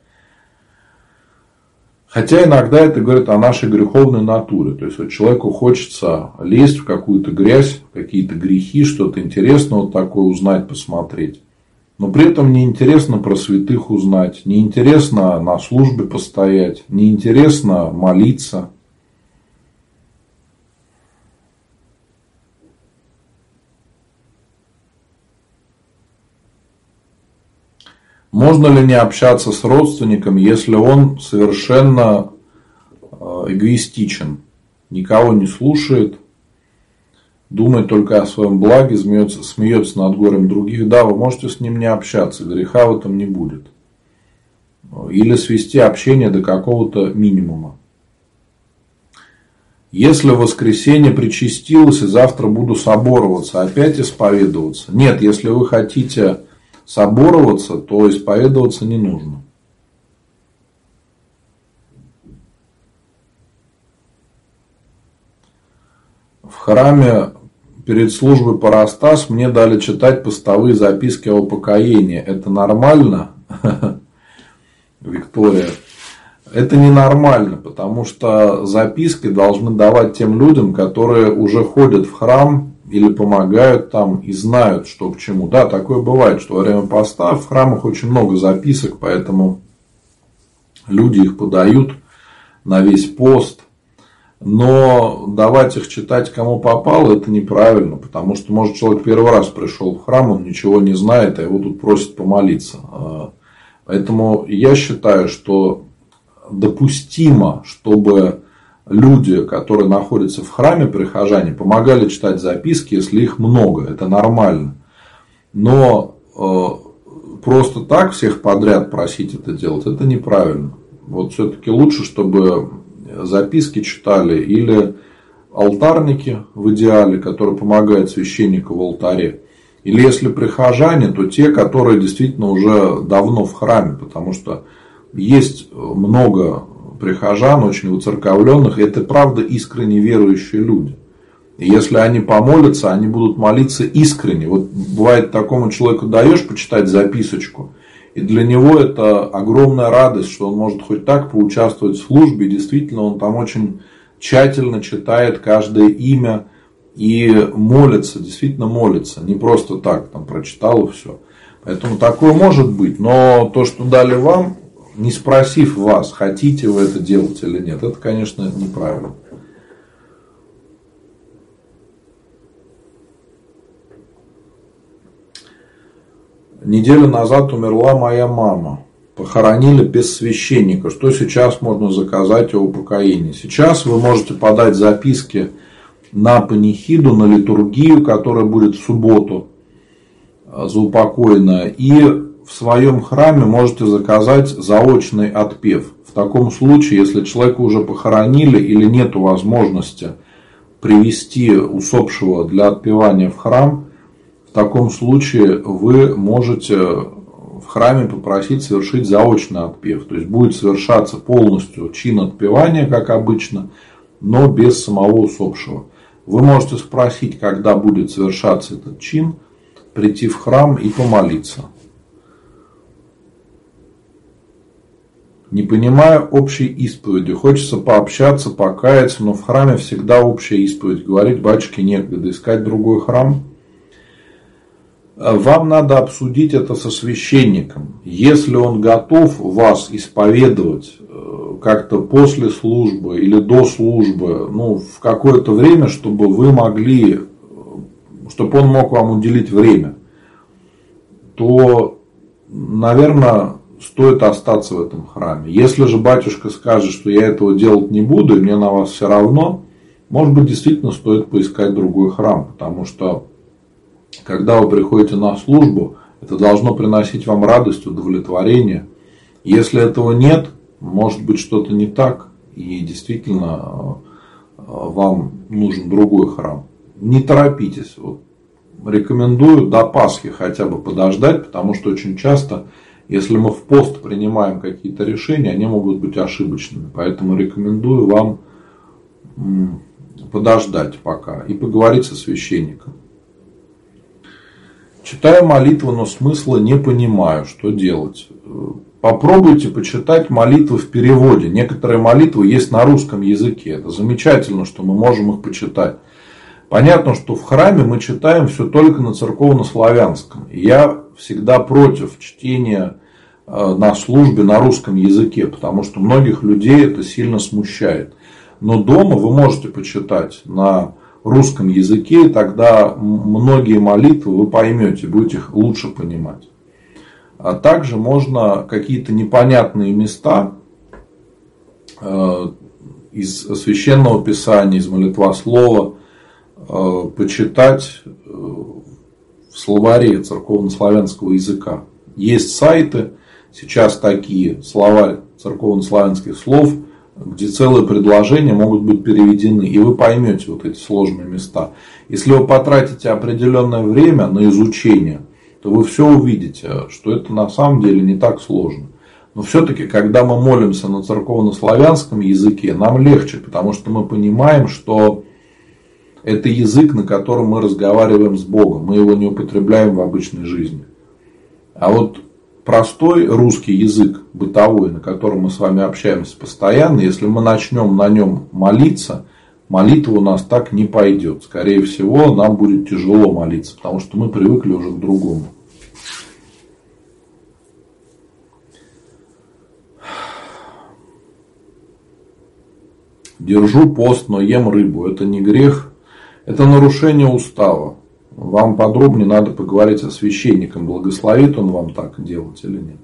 Хотя иногда это говорит о нашей греховной натуре. То есть, вот человеку хочется лезть в какую-то грязь, какие-то грехи, что-то интересное вот такое узнать, посмотреть. Но при этом неинтересно про святых узнать, неинтересно на службе постоять, неинтересно молиться. Можно ли не общаться с родственником, если он совершенно э, эгоистичен, никого не слушает, думает только о своем благе, смеется, смеется над горем других? Да, вы можете с ним не общаться, греха в этом не будет. Или свести общение до какого-то минимума. Если в воскресенье причастилось и завтра буду собороваться, опять исповедоваться? Нет, если вы хотите собороваться, то исповедоваться не нужно. В храме перед службой Парастас мне дали читать постовые записки о упокоении. Это нормально? Виктория. Это ненормально, потому что записки должны давать тем людям, которые уже ходят в храм или помогают там и знают, что к чему. Да, такое бывает, что во время поста в храмах очень много записок, поэтому люди их подают на весь пост. Но давать их читать кому попало, это неправильно, потому что, может, человек первый раз пришел в храм, он ничего не знает, а его тут просят помолиться. А, поэтому я считаю, что допустимо, чтобы люди, которые находятся в храме, прихожане, помогали читать записки, если их много. Это нормально. Но э, просто так всех подряд просить это делать, это неправильно. Вот все-таки лучше, чтобы записки читали или алтарники в идеале, которые помогают священнику в алтаре. Или если прихожане, то те, которые действительно уже давно в храме, потому что есть много прихожан, очень уцерковленных, это правда искренне верующие люди. И если они помолятся, они будут молиться искренне. Вот бывает такому человеку даешь почитать записочку, И для него это огромная радость, что он может хоть так поучаствовать в службе. И действительно, он там очень тщательно читает каждое имя и молится, действительно молится. Не просто так, там прочитал и все. Поэтому такое может быть. Но то, что дали вам, не спросив вас, хотите вы это делать или нет, это, конечно, неправильно. Неделю назад умерла моя мама. Похоронили без священника. Что сейчас можно заказать о упокоении? Сейчас вы можете подать записки на панихиду, на литургию, которая будет в субботу а, заупокоена. И в своем храме можете заказать заочный отпев. В таком случае, если человека уже похоронили или нет возможности привести усопшего для отпевания в храм, в таком случае вы можете в храме попросить совершить заочный отпев. То есть будет совершаться полностью чин отпевания, как обычно, но без самого усопшего. Вы можете спросить, когда будет совершаться этот чин, прийти в храм и помолиться. Не понимая общей исповеди, хочется пообщаться, покаяться, но в храме всегда общая исповедь. Говорить батюшке некогда, искать другой храм. Вам надо обсудить это со священником. Если он готов вас исповедовать э, как-то после службы или до службы, ну, в какое-то время, чтобы вы могли, чтобы он мог вам уделить время, то, наверное, стоит остаться в этом храме. Если же батюшка скажет, что я этого делать не буду, и мне на вас все равно, может быть, действительно стоит поискать другой храм, потому что когда вы приходите на службу, это должно приносить вам радость, удовлетворение. Если этого нет, может быть что-то не так, и действительно э, вам нужен другой храм. Не торопитесь. Рекомендую до Пасхи хотя бы подождать, потому что очень часто если мы в пост принимаем какие-то решения, они могут быть ошибочными. Поэтому рекомендую вам подождать пока и поговорить со священником. Читаю молитву, но смысла не понимаю, что делать. Попробуйте почитать молитвы в переводе. Некоторые молитвы есть на русском языке. Это замечательно, что мы можем их почитать. Понятно, что в храме мы читаем все только на церковно-славянском. Я всегда против чтения э, на службе на русском языке, потому что многих людей это сильно смущает. Но дома вы можете почитать на русском языке, и тогда многие молитвы вы поймете, будете их лучше понимать. А также можно какие-то непонятные места э, из священного писания, из молитвослова Э, почитать э, в словаре церковно-славянского языка. Есть сайты, сейчас такие, словарь церковно-славянских слов, где целые предложения могут быть переведены, и вы поймете вот эти сложные места. Если вы потратите определенное время на изучение, то вы все увидите, что это на самом деле не так сложно. Но все-таки, когда мы молимся на церковно-славянском языке, нам легче, потому что мы понимаем, что это язык, на котором мы разговариваем с Богом. Мы его не употребляем в обычной жизни. А вот простой русский язык, бытовой, на котором мы с вами общаемся постоянно, если мы начнем на нем молиться, молитва у нас так не пойдет. Скорее всего, нам будет тяжело молиться, потому что мы привыкли уже к другому. Держу пост, но ем рыбу. Это не грех. Это нарушение устава. Вам подробнее надо поговорить со священником, благословит он вам так делать или нет.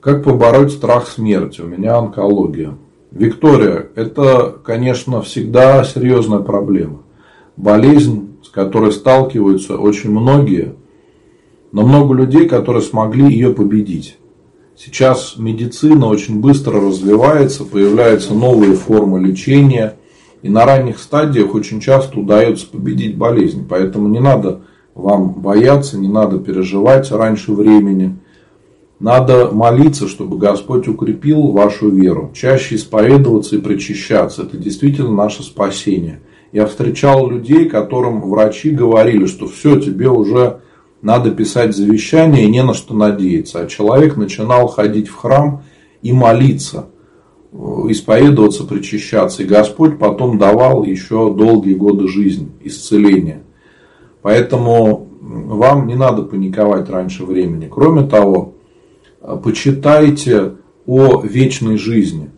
Как побороть страх смерти? У меня онкология. Виктория, это, конечно, всегда серьезная проблема. Болезнь, с которой сталкиваются очень многие, но много людей, которые смогли ее победить. Сейчас медицина очень быстро развивается, появляются новые формы лечения – и на ранних стадиях очень часто удается победить болезнь. Поэтому не надо вам бояться, не надо переживать раньше времени. Надо молиться, чтобы Господь укрепил вашу веру. Чаще исповедоваться и причащаться. Это действительно наше спасение. Я встречал людей, которым врачи говорили, что все, тебе уже надо писать завещание и не на что надеяться. А человек начинал ходить в храм и молиться, исповедоваться, причащаться. И Господь потом давал еще долгие годы жизни, исцеления. Поэтому вам не надо паниковать раньше времени. Кроме того, почитайте о вечной жизни.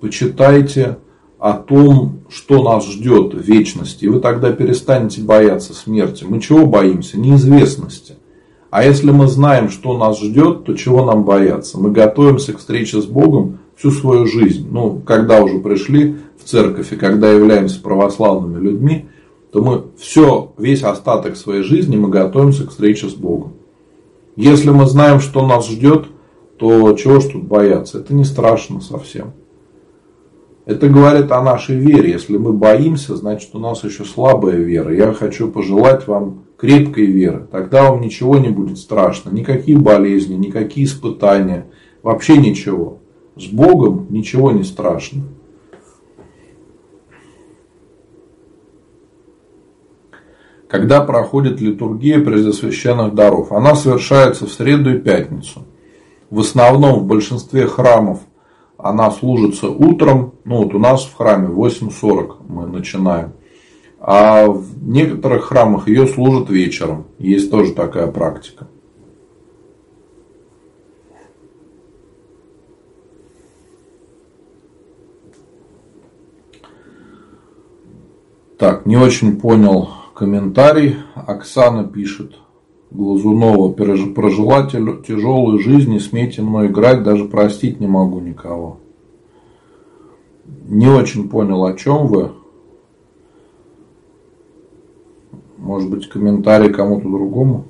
Почитайте о том, что нас ждет в вечности. И вы тогда перестанете бояться смерти. Мы чего боимся? Неизвестности. А если мы знаем, что нас ждет, то чего нам бояться? Мы готовимся к встрече с Богом всю свою жизнь. Ну, когда уже пришли в церковь и когда являемся православными людьми, то мы все, весь остаток своей жизни мы готовимся к встрече с Богом. Если мы знаем, что нас ждет, то чего ж тут бояться? Это не страшно совсем. Это говорит о нашей вере. Если мы боимся, значит у нас еще слабая вера. Я хочу пожелать вам крепкой веры. Тогда вам ничего не будет страшно. Никакие болезни, никакие испытания. Вообще ничего. С Богом ничего не страшно. Когда проходит литургия преждесвященных даров? Она совершается в среду и пятницу. В основном в большинстве храмов она служится утром, ну вот у нас в храме 8.40 мы начинаем. А в некоторых храмах ее служат вечером. Есть тоже такая практика. Так, не очень понял комментарий. Оксана пишет. Глазунова прожила тяжелую жизнь, не смейте мной играть, даже простить не могу никого. Не очень понял, о чем вы. Может быть, комментарий кому-то другому.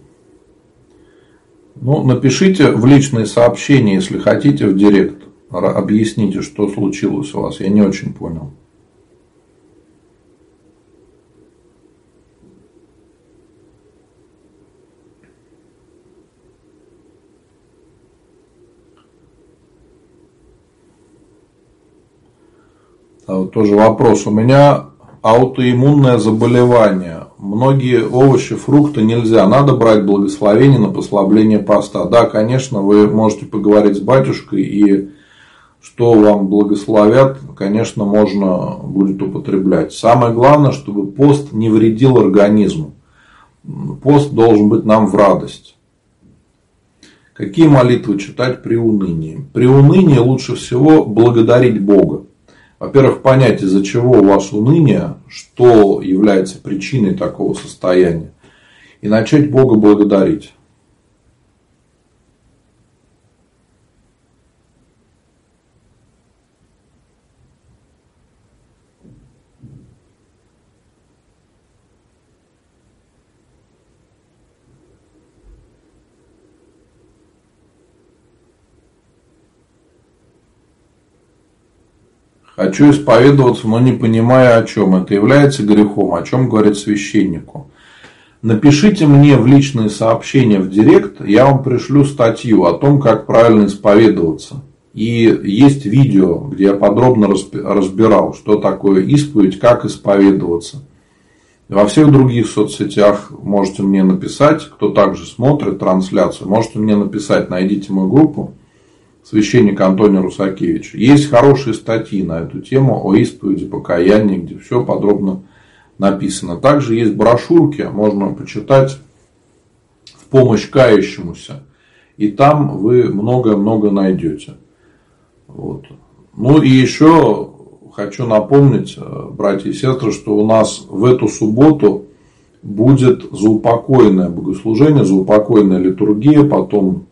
Ну, напишите в личные сообщения, если хотите, в директ. Объясните, что случилось у вас. Я не очень понял. Тоже вопрос. У меня аутоиммунное заболевание. Многие овощи, фрукты нельзя. Надо брать благословение на послабление поста. Да, конечно, вы можете поговорить с батюшкой и что вам благословят, конечно, можно будет употреблять. Самое главное, чтобы пост не вредил организму. Пост должен быть нам в радость. Какие молитвы читать при унынии? При унынии лучше всего благодарить Бога. Во-первых, понять, из-за чего у вас уныние, что является причиной такого состояния. И начать Бога благодарить. Хочу исповедоваться, но не понимая о чем. Это является грехом, о чем говорит священнику. Напишите мне в личные сообщения в директ, я вам пришлю статью о том, как правильно исповедоваться. И есть видео, где я подробно разбирал, что такое исповедь, как исповедоваться. Во всех других соцсетях можете мне написать, кто также смотрит трансляцию, можете мне написать, найдите мою группу священник Антоний Русакевич. Есть хорошие статьи на эту тему о исповеди, покаянии, где все подробно написано. Также есть брошюрки, можно почитать в помощь кающемуся. И там вы много-много найдете. Вот. Ну и еще хочу напомнить, э, братья и сестры, что у нас в эту субботу будет заупокойное богослужение, заупокойная литургия, потом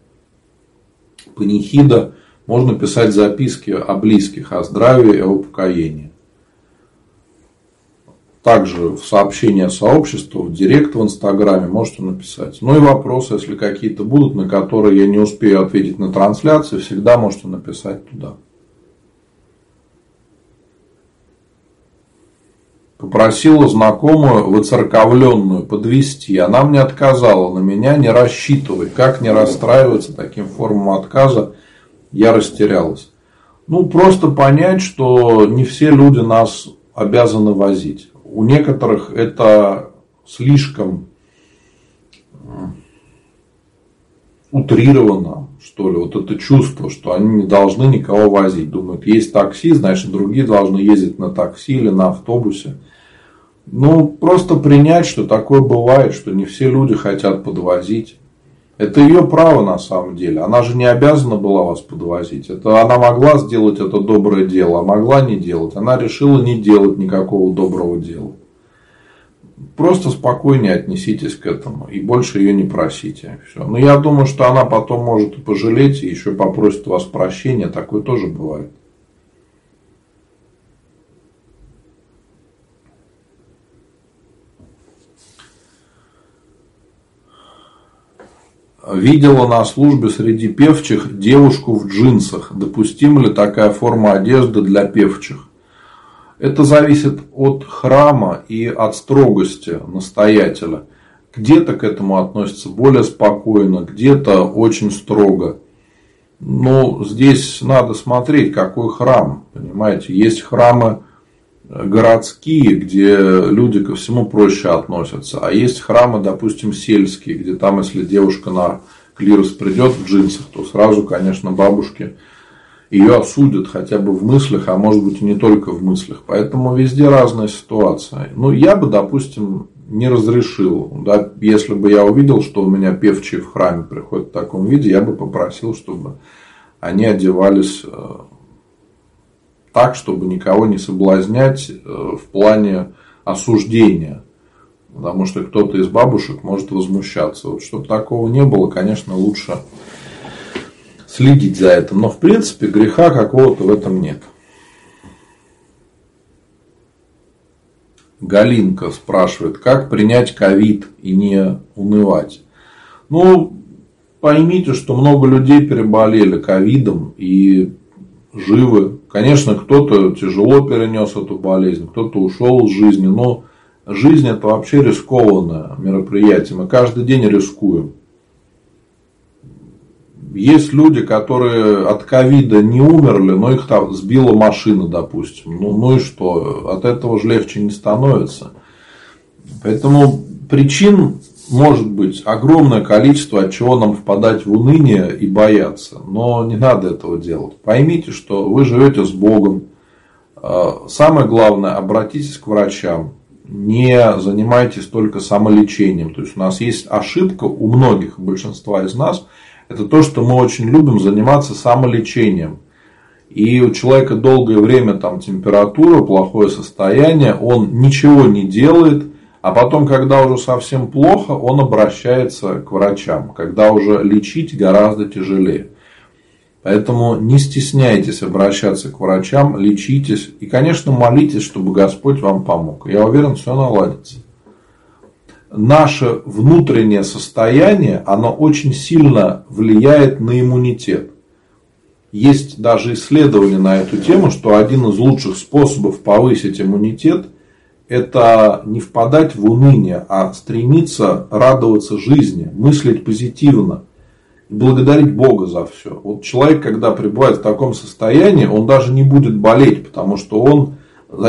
панихида, можно писать записки о близких, о здравии и о упокоении. Также в сообщение сообщества, в директ в Инстаграме можете написать. Ну и вопросы, если какие-то будут, на которые я не успею ответить на трансляции, всегда можете написать туда. Попросила знакомую выцерковленную подвести. Она мне отказала. На меня не рассчитывай. Как не расстраиваться таким формам отказа? Я растерялась. Ну, просто понять, что не все люди нас обязаны возить. У некоторых это слишком утрировано, что ли, вот это чувство, что они не должны никого возить. Думают, есть такси, значит, другие должны ездить на такси или на автобусе. Ну, просто принять, что такое бывает, что не все люди хотят подвозить. Это ее право на самом деле. Она же не обязана была вас подвозить. Это она могла сделать это доброе дело, а могла не делать. Она решила не делать никакого доброго дела. Просто спокойнее отнеситесь к этому и больше ее не просите. Все. Но я думаю, что она потом может и пожалеть, и еще попросит у вас прощения. Такое тоже бывает. Видела на службе среди певчих девушку в джинсах. Допустима ли такая форма одежды для певчих? Это зависит от храма и от строгости настоятеля. Где-то к этому относятся более спокойно, где-то очень строго. Но здесь надо смотреть, какой храм. Понимаете, есть храмы городские, где люди ко всему проще относятся. А есть храмы, допустим, сельские, где там, если девушка на клирос придет в джинсах, то сразу, конечно, бабушки ее осудят хотя бы в мыслях, а может быть и не только в мыслях. Поэтому везде разная ситуация. Ну, я бы, допустим, не разрешил. Да, если бы я увидел, что у меня певчие в храме приходят в таком виде, я бы попросил, чтобы они одевались э, так, чтобы никого не соблазнять э, в плане осуждения. Потому что кто-то из бабушек может возмущаться. Вот чтобы такого не было, конечно, лучше следить за этим. Но в принципе греха какого-то в этом нет. Галинка спрашивает, как принять ковид и не унывать. Ну, поймите, что много людей переболели ковидом и живы. Конечно, кто-то тяжело перенес эту болезнь, кто-то ушел из жизни, но жизнь это вообще рискованное мероприятие. Мы каждый день рискуем. Есть люди, которые от ковида не умерли, но их там сбила машина, допустим. Ну, ну и что? От этого же легче не становится. Поэтому причин может быть огромное количество, от чего нам впадать в уныние и бояться. Но не надо этого делать. Поймите, что вы живете с Богом. А, самое главное, обратитесь к врачам. Не занимайтесь только самолечением. То есть у нас есть ошибка у многих, большинства из нас. Это то, что мы очень любим заниматься самолечением. И у человека долгое время там температура, плохое состояние, он ничего не делает, а потом, когда уже совсем плохо, он обращается к врачам, когда уже лечить гораздо тяжелее. Поэтому не стесняйтесь обращаться к врачам, лечитесь и, конечно, молитесь, чтобы Господь вам помог. Я уверен, все наладится. Наше внутреннее состояние, оно очень сильно влияет на иммунитет. Есть даже исследования на эту тему, что один из лучших способов повысить иммунитет – это не впадать в уныние, а стремиться радоваться жизни, мыслить позитивно, благодарить Бога за все. Вот человек, когда пребывает в таком состоянии, он даже не будет болеть, потому что он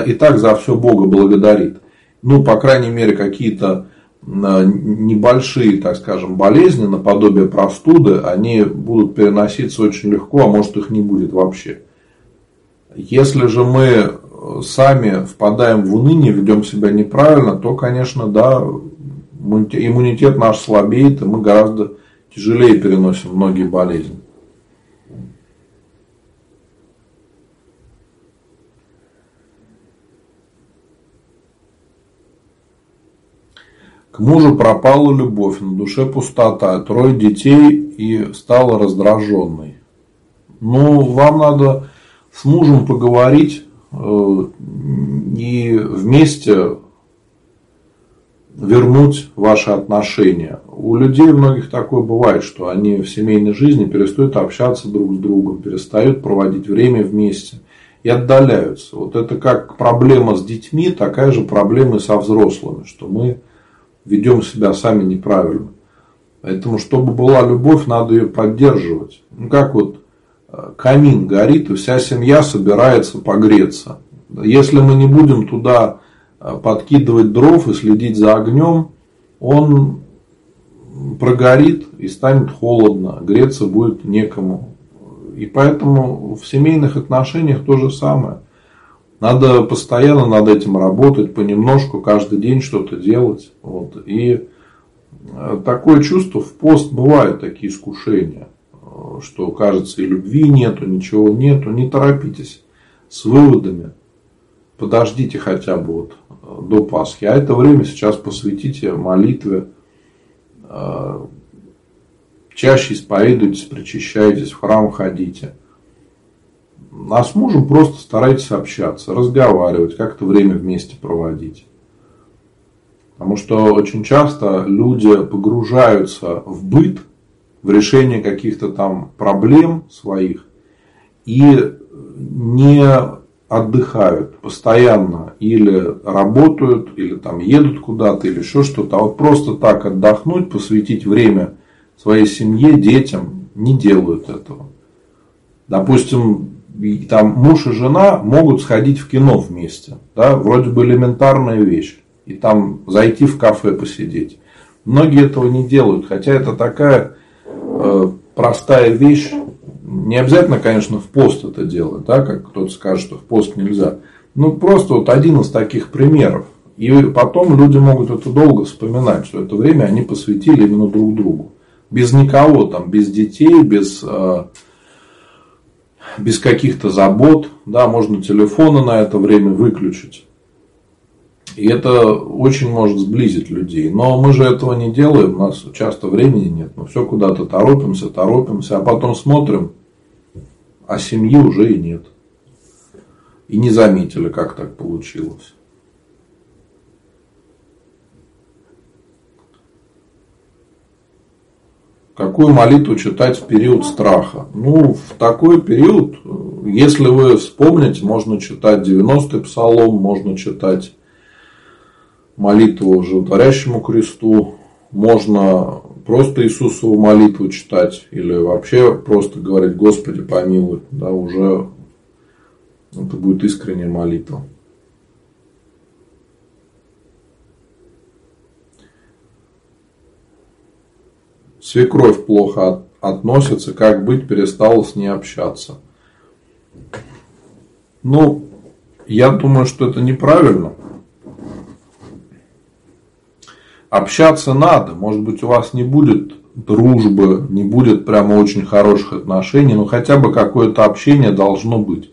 и так за все Бога благодарит. Ну, по крайней мере, какие-то небольшие, так скажем, болезни, наподобие простуды, они будут переноситься очень легко, а может их не будет вообще. Если же мы сами впадаем в уныние, ведем себя неправильно, то, конечно, да, иммунитет наш слабеет, и мы гораздо тяжелее переносим многие болезни. Мужу пропала любовь, на душе пустота, трое детей и стала раздраженной. Ну, вам надо с мужем поговорить, Э, и вместе вернуть ваши отношения. У людей многих такое бывает, что они в семейной жизни перестают общаться друг с другом, перестают проводить время вместе и отдаляются. Вот это как проблема с детьми, такая же проблема и со взрослыми, что мы ведем себя сами неправильно. Поэтому, чтобы была любовь, надо ее поддерживать. Ну, как вот камин горит, и вся семья собирается погреться. Если мы не будем туда э, подкидывать дров и следить за огнем, он прогорит и станет холодно, греться будет некому. И поэтому в семейных отношениях то же самое. Надо постоянно над этим работать, понемножку, каждый день что-то делать. Вот. И э, такое чувство в пост бывают такие искушения, э, что кажется и любви нету, ничего нету. Не торопитесь с выводами. Подождите хотя бы вот э, до Пасхи. А это время сейчас посвятите молитве. Чаще исповедуйтесь, причащайтесь, в храм ходите. А с мужем просто старайтесь общаться, разговаривать, как-то время вместе проводить. Потому что очень часто люди погружаются в быт, в решение каких-то там проблем своих и не отдыхают постоянно или работают, или там едут куда-то, или еще что-то. А вот просто так отдохнуть, посвятить время своей семье, детям, не делают этого. Допустим, там муж и жена могут сходить в кино вместе. Да, вроде бы элементарная вещь. И там зайти в кафе посидеть. Многие этого не делают, хотя это такая э, простая вещь. Не обязательно, конечно, в пост это делать, да, как кто-то скажет, что в пост нельзя. Ну, просто вот один из таких примеров. И потом люди могут это долго вспоминать, что это время они посвятили именно друг другу. Без никого, там, без детей, без э, без каких-то забот, да, можно телефоны на это время выключить. И это очень может сблизить людей. Но мы же этого не делаем, у нас часто времени нет. Мы все куда-то торопимся, торопимся, а потом смотрим, а семьи уже и нет. И не заметили, как так получилось. Какую молитву читать в период страха? Ну, в такой период, если вы вспомните, можно читать 90-й псалом, можно читать молитву животворящему кресту, можно просто Иисусову молитву читать или вообще просто говорить Господи помилуй, да, уже это будет искренняя молитва. Свекровь плохо относится, как быть, перестала с ней общаться. Ну, я думаю, что это неправильно. Общаться надо. Может быть, у вас не будет дружбы, не будет прямо очень хороших отношений, но хотя бы какое-то общение должно быть.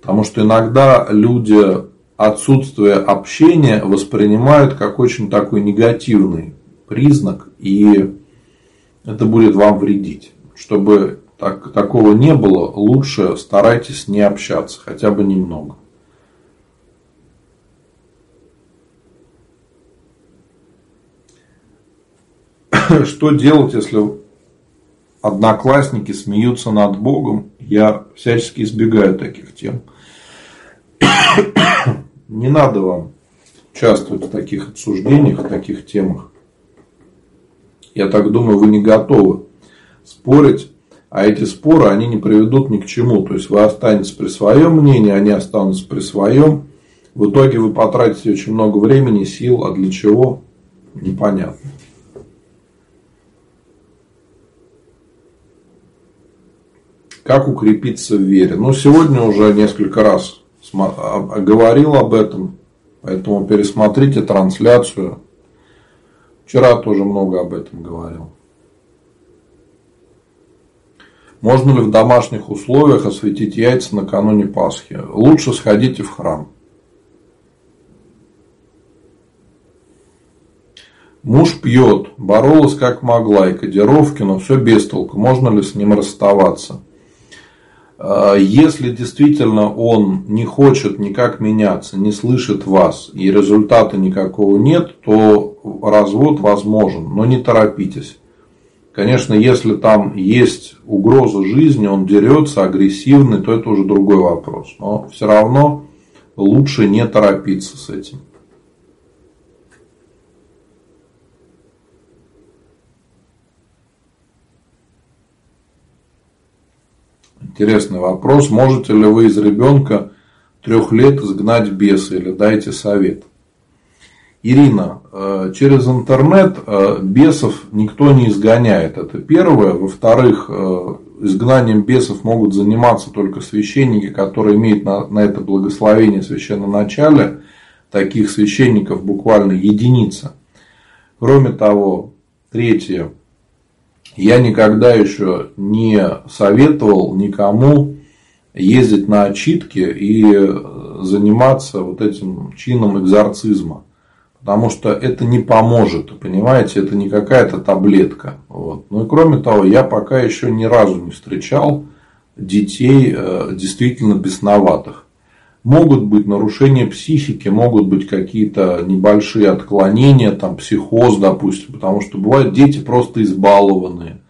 Потому что иногда люди отсутствие общения воспринимают как очень такой негативный признак и это будет вам вредить. Чтобы так, такого не было, лучше старайтесь не общаться, хотя бы немного. Что делать, если одноклассники смеются над Богом? Я всячески избегаю таких тем. Не надо вам участвовать в таких обсуждениях, в таких темах я так думаю, вы не готовы спорить. А эти споры, они не приведут ни к чему. То есть, вы останетесь при своем мнении, они останутся при своем. В итоге вы потратите очень много времени, сил, а для чего? Непонятно. Как укрепиться в вере? Ну, сегодня уже несколько раз говорил об этом, поэтому пересмотрите трансляцию Вчера тоже много об этом говорил. Можно ли в домашних условиях осветить яйца накануне Пасхи? Лучше сходите в храм. Муж пьет, боролась как могла, и кодировки, но все без толку. Можно ли с ним расставаться? А, если действительно он не хочет никак меняться, не слышит вас и результата никакого нет, то развод возможен, но не торопитесь. Конечно, если там есть угроза жизни, он дерется, агрессивный, то это уже другой вопрос. Но все равно лучше не торопиться с этим. Интересный вопрос. Можете ли вы из ребенка трех лет изгнать беса или дайте совет? Ирина, э, через интернет э, бесов никто не изгоняет. Это первое. Во-вторых, э, изгнанием бесов могут заниматься только священники, которые имеют на, на это благословение священноначале. Таких священников буквально единица. Кроме того, третье. Я никогда еще не советовал никому ездить на отчитки и заниматься вот этим чином экзорцизма. Потому что это не поможет, понимаете, это не какая-то таблетка. Вот. Ну и кроме того, я пока еще ни разу не встречал детей э, действительно бесноватых. Могут быть нарушения психики, могут быть какие-то небольшие отклонения, там, психоз, допустим, потому что бывают дети просто избалованные.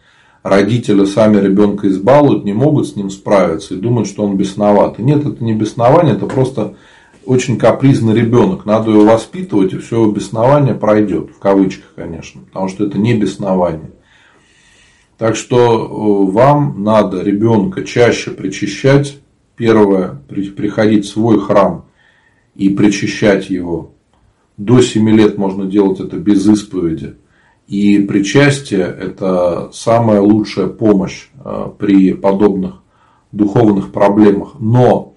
Родители сами ребенка избалуют, не могут с ним справиться и думают, что он бесноватый. Нет, это не беснование, это просто очень капризный ребенок. Надо его воспитывать, и все беснование пройдет. В кавычках, конечно. Потому что это не беснование. Так что э, вам надо ребенка чаще причащать Первое, приходить в свой храм и причащать его. До 7 лет можно делать это без исповеди. И причастие – это самая лучшая помощь э, при подобных духовных проблемах. Но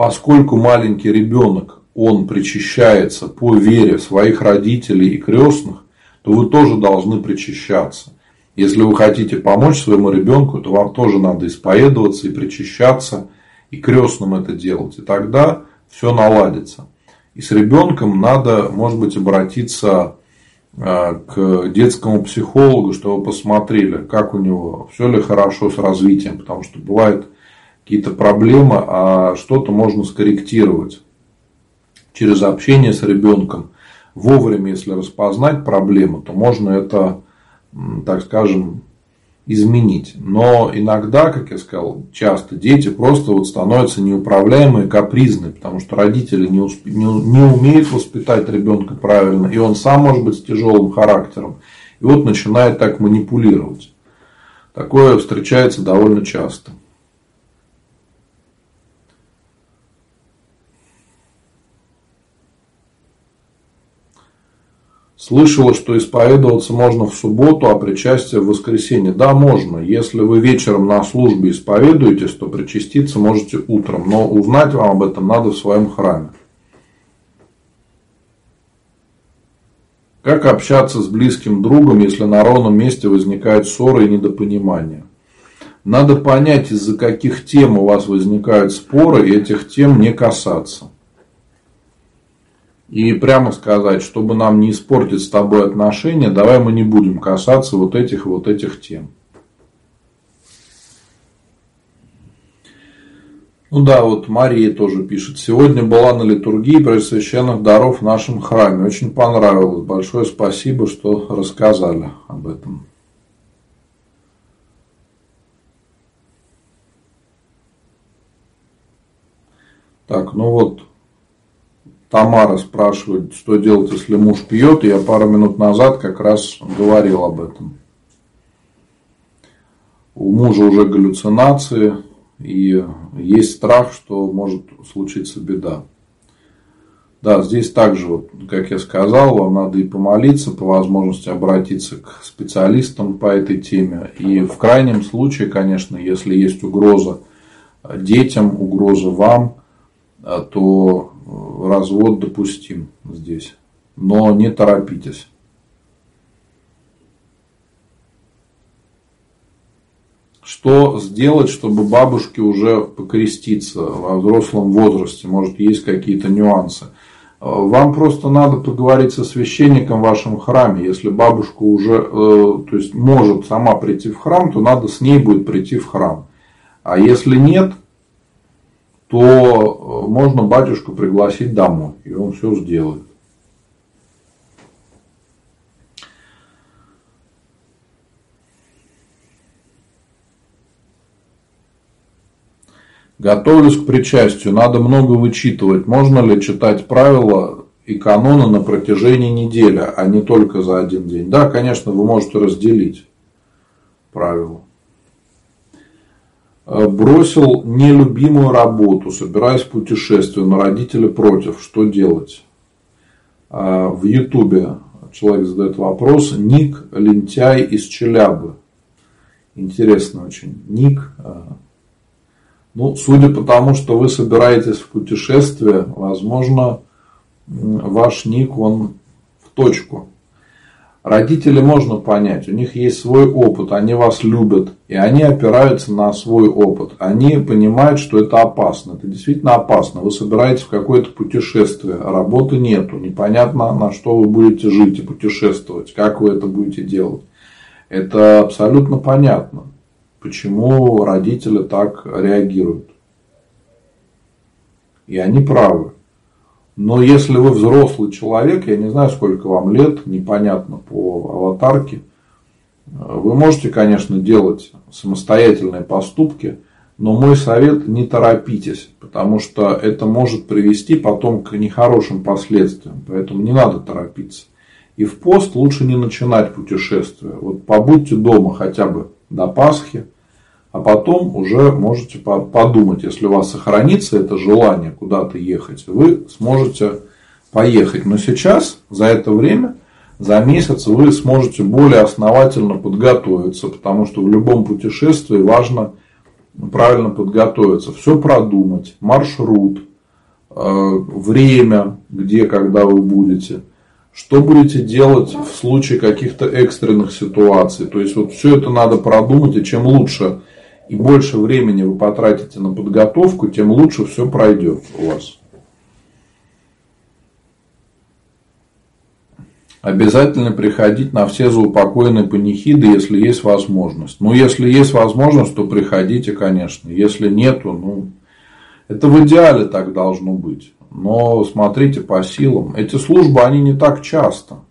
поскольку маленький ребенок, он причащается по вере своих родителей и крестных, то вы тоже должны причащаться. Если вы хотите помочь своему ребенку, то вам тоже надо исповедоваться и причащаться – и крестным это делать. И тогда все наладится. И с ребенком надо, может быть, обратиться э, к детскому психологу, чтобы посмотрели, как у него, все ли хорошо с развитием, потому что бывают какие-то проблемы, а что-то можно скорректировать через общение с ребенком. Вовремя, если распознать проблему, то можно это, так скажем, изменить. Но иногда, как я сказал, часто дети просто вот становятся неуправляемые, капризные, потому что родители не, усп... не, не умеют воспитать ребенка правильно, и он сам может быть с тяжелым характером, и вот начинает так манипулировать. Такое встречается довольно часто. Слышала, что исповедоваться можно в субботу, а причастие в воскресенье. Да, можно. Если вы вечером на службе исповедуетесь, то причаститься можете утром. Но узнать вам об этом надо в своем храме. Как общаться с близким другом, если на ровном месте возникают ссоры и недопонимания? Надо понять, из-за каких тем у вас возникают споры, и этих тем не касаться. И прямо сказать, чтобы нам не испортить с тобой отношения, давай мы не будем касаться вот этих вот этих тем. Ну да, вот Мария тоже пишет. Сегодня была на литургии Пресвященных даров в нашем храме. Очень понравилось. Большое спасибо, что рассказали об этом. Так, ну вот Тамара спрашивает, что делать, если муж пьет. Я пару минут назад как раз говорил об этом. У мужа уже галлюцинации, и есть страх, что может случиться беда. Да, здесь также, вот, как я сказал, вам надо и помолиться, по возможности обратиться к специалистам по этой теме. И в крайнем случае, конечно, если есть угроза детям, угроза вам, то развод допустим здесь. Но не торопитесь. Что сделать, чтобы бабушке уже покреститься во взрослом возрасте? Может, есть какие-то нюансы? Вам просто надо поговорить со священником в вашем храме. Если бабушка уже э, то есть, может сама прийти в храм, то надо с ней будет прийти в храм. А если нет, то э, можно батюшку пригласить домой, и он все сделает. Готовлюсь к причастию, надо много вычитывать. Можно ли читать правила и каноны на протяжении недели, а не только за один день? Да, конечно, вы можете разделить правила. Э, бросил нелюбимую работу, собираясь в путешествие, но родители против. Что делать? а, в Ютубе человек задает вопрос. Ник Лентяй из Челябы. Интересно очень. Ник. А, ну, судя по тому, что вы собираетесь в путешествие, возможно, ваш ник, он в точку. Родители можно понять, у них есть свой опыт, они вас любят, и они опираются на свой опыт. Они понимают, что это опасно. Это действительно опасно. Вы собираетесь в какое-то путешествие, работы нету, непонятно, на что вы будете жить и путешествовать, как вы это будете делать. Это абсолютно понятно, почему родители так реагируют. И они правы. Но если вы взрослый человек, я не знаю, сколько вам лет, непонятно по аватарке, вы можете, конечно, делать самостоятельные поступки, но мой совет не торопитесь, потому что это может привести потом к нехорошим последствиям. Поэтому не надо торопиться. И в пост лучше не начинать путешествие. Вот побудьте дома хотя бы до Пасхи, а потом уже можете подумать, если у вас сохранится это желание куда-то ехать, вы сможете поехать. Но сейчас, за это время, за месяц вы сможете более основательно подготовиться, потому что в любом путешествии важно правильно подготовиться, все продумать, маршрут, э, время, где, когда вы будете, что будете делать в случае каких-то экстренных ситуаций. То есть, вот все это надо продумать, и чем лучше и больше времени вы потратите на подготовку, тем лучше все пройдет у вас. Обязательно приходить на все заупокоенные панихиды, если есть возможность. Ну, если есть возможность, то приходите, конечно. Если нету, ну, это в идеале так должно быть. Но смотрите по силам. Эти службы, они не так часто.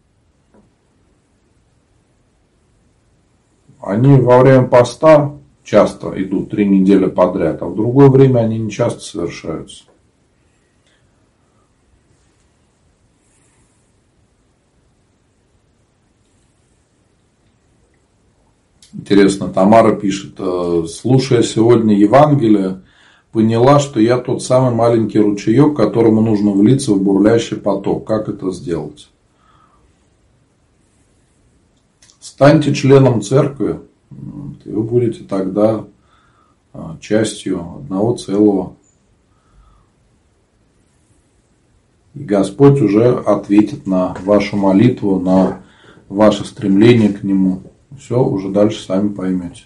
Они во время поста часто идут три недели подряд, а в другое время они не часто совершаются. Интересно, Тамара пишет, «Э, слушая сегодня Евангелие, поняла, что я тот самый маленький ручеек, которому нужно влиться в бурлящий поток. Как это сделать? Станьте членом церкви, и вы будете тогда а, частью одного целого. И Господь уже ответит на вашу молитву, на ваше стремление к Нему. Все уже дальше сами поймете.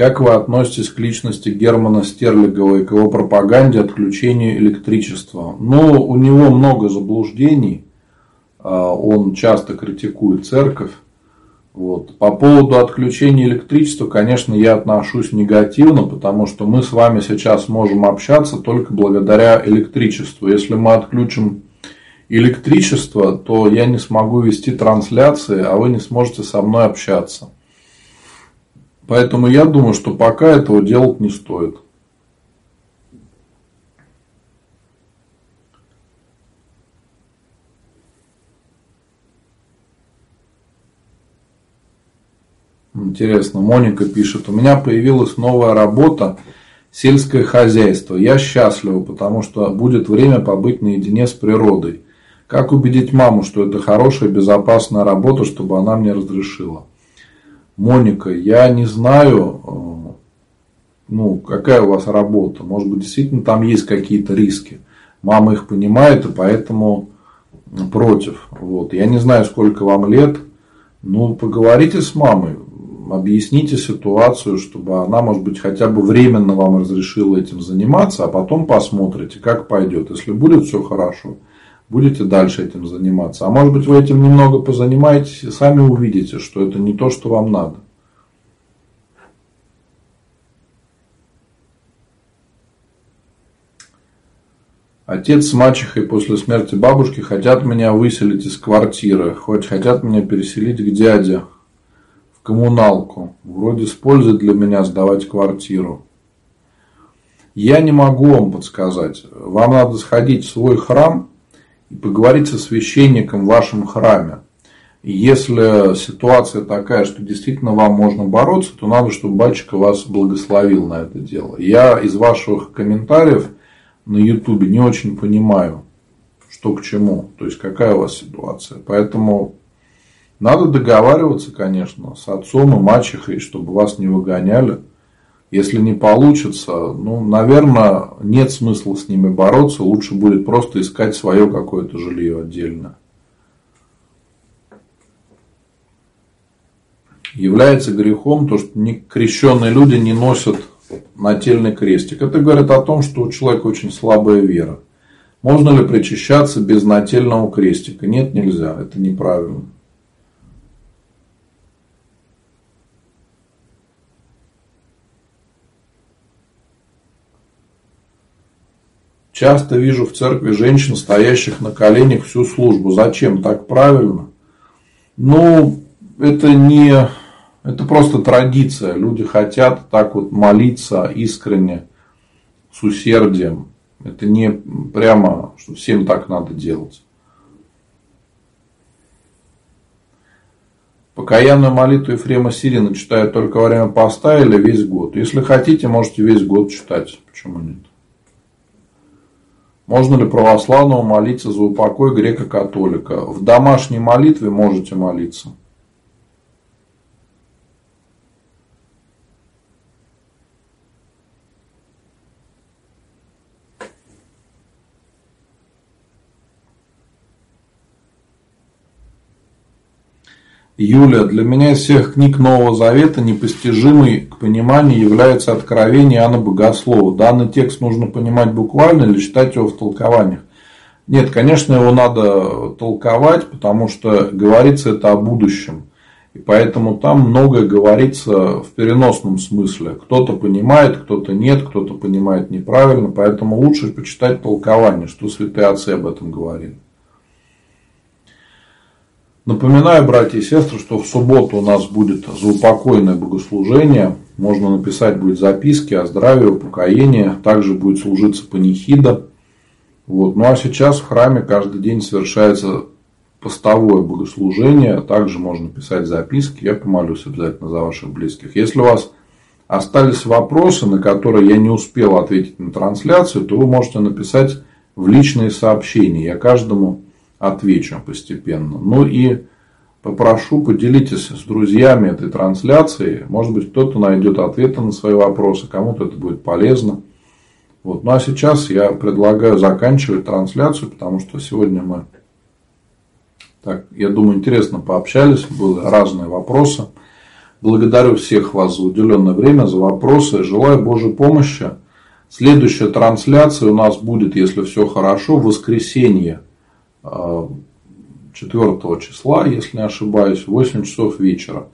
Как вы относитесь к личности Германа Стерлигова и к его пропаганде отключения электричества? Ну, у него много заблуждений. А, он часто критикует церковь. Вот. По поводу отключения электричества, конечно, я отношусь негативно, потому что мы с вами сейчас можем общаться только благодаря электричеству. Если мы отключим электричество, то я не смогу вести трансляции, а вы не сможете со мной общаться. Поэтому я думаю, что пока этого делать не стоит. Интересно, Моника пишет, у меня появилась новая работа, сельское хозяйство. Я счастлива, потому что будет время побыть наедине с природой. Как убедить маму, что это хорошая, безопасная работа, чтобы она мне разрешила? Моника, я не знаю, э, ну, какая у вас работа. Может быть, действительно там есть какие-то риски. Мама их понимает и поэтому против. Вот. Я не знаю, сколько вам лет. Ну, поговорите с мамой, объясните ситуацию, чтобы она, может быть, хотя бы временно вам разрешила этим заниматься, а потом посмотрите, как пойдет. Если будет все хорошо, будете дальше этим заниматься. А может быть, вы этим немного позанимаетесь и сами увидите, что это не то, что вам надо. Отец с мачехой после смерти бабушки хотят меня выселить из квартиры, хоть хотят меня переселить к дяде в коммуналку. Вроде с пользой для меня сдавать квартиру. Я не могу вам подсказать. Вам надо сходить в свой храм и поговорить со священником в вашем храме. Если ситуация такая, что действительно вам можно бороться, то надо, чтобы батюшка вас благословил на это дело. Я из ваших комментариев на ютубе не очень понимаю, что к чему, то есть какая у вас ситуация. Поэтому надо договариваться, конечно, с отцом и мачехой, чтобы вас не выгоняли. Если не получится, ну, наверное, нет смысла с ними бороться, лучше будет просто искать свое какое-то жилье отдельно. Является грехом то, что крещенные люди не носят нательный крестик. Это говорит о том, что у человека очень слабая вера. Можно ли причащаться без нательного крестика? Нет, нельзя. Это неправильно. Часто вижу в церкви женщин, стоящих на коленях всю службу. Зачем? Так правильно? Ну, это не... Это просто традиция. Люди хотят так вот молиться искренне, с усердием. Это не прямо, что всем так надо делать. Покаянную молитву Ефрема Сирина читают только во время поста или весь год. Если хотите, можете весь год читать. Почему нет? Можно ли православному молиться за упокой греко-католика? В домашней молитве можете молиться. Юля, для меня из всех книг Нового Завета непостижимый к пониманию является откровение Иоанна Богослова. Данный текст нужно понимать буквально или читать его в толкованиях? Нет, конечно, его надо толковать, потому что говорится это о будущем. И поэтому там многое говорится в переносном смысле. Кто-то понимает, кто-то нет, кто-то понимает неправильно. Поэтому лучше почитать толкование, что святые отцы об этом говорили. Напоминаю, братья и сестры, что в субботу у нас будет заупокойное богослужение. Можно написать будет записки о здравии, упокоении. Также будет служиться панихида. Вот. Ну а сейчас в храме каждый день совершается постовое богослужение. Также можно писать записки. Я помолюсь обязательно за ваших близких. Если у вас остались вопросы, на которые я не успел ответить на трансляцию, то вы можете написать в личные сообщения. Я каждому отвечу постепенно. Ну и попрошу, поделитесь с друзьями этой трансляцией. Может быть, кто-то найдет ответы на свои вопросы, кому-то это будет полезно. Вот. Ну а сейчас я предлагаю заканчивать трансляцию, потому что сегодня мы, так, я думаю, интересно пообщались, были разные вопросы. Благодарю всех вас за уделенное время, за вопросы. Желаю Божьей помощи. Следующая трансляция у нас будет, если все хорошо, в воскресенье 4 числа, если не ошибаюсь, в 8 часов вечера.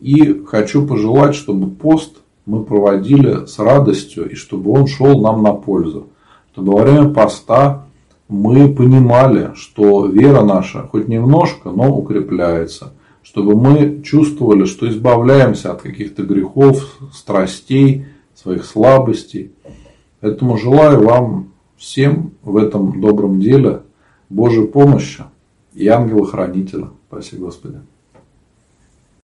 И хочу пожелать, чтобы пост мы проводили с радостью и чтобы он шел нам на пользу. Чтобы во время поста мы понимали, что вера наша хоть немножко, но укрепляется. Чтобы мы чувствовали, что избавляемся от каких-то грехов, страстей, своих слабостей. Поэтому желаю вам всем в этом добром деле Божьей помощи и ангела-хранителя. Спасибо, Господи.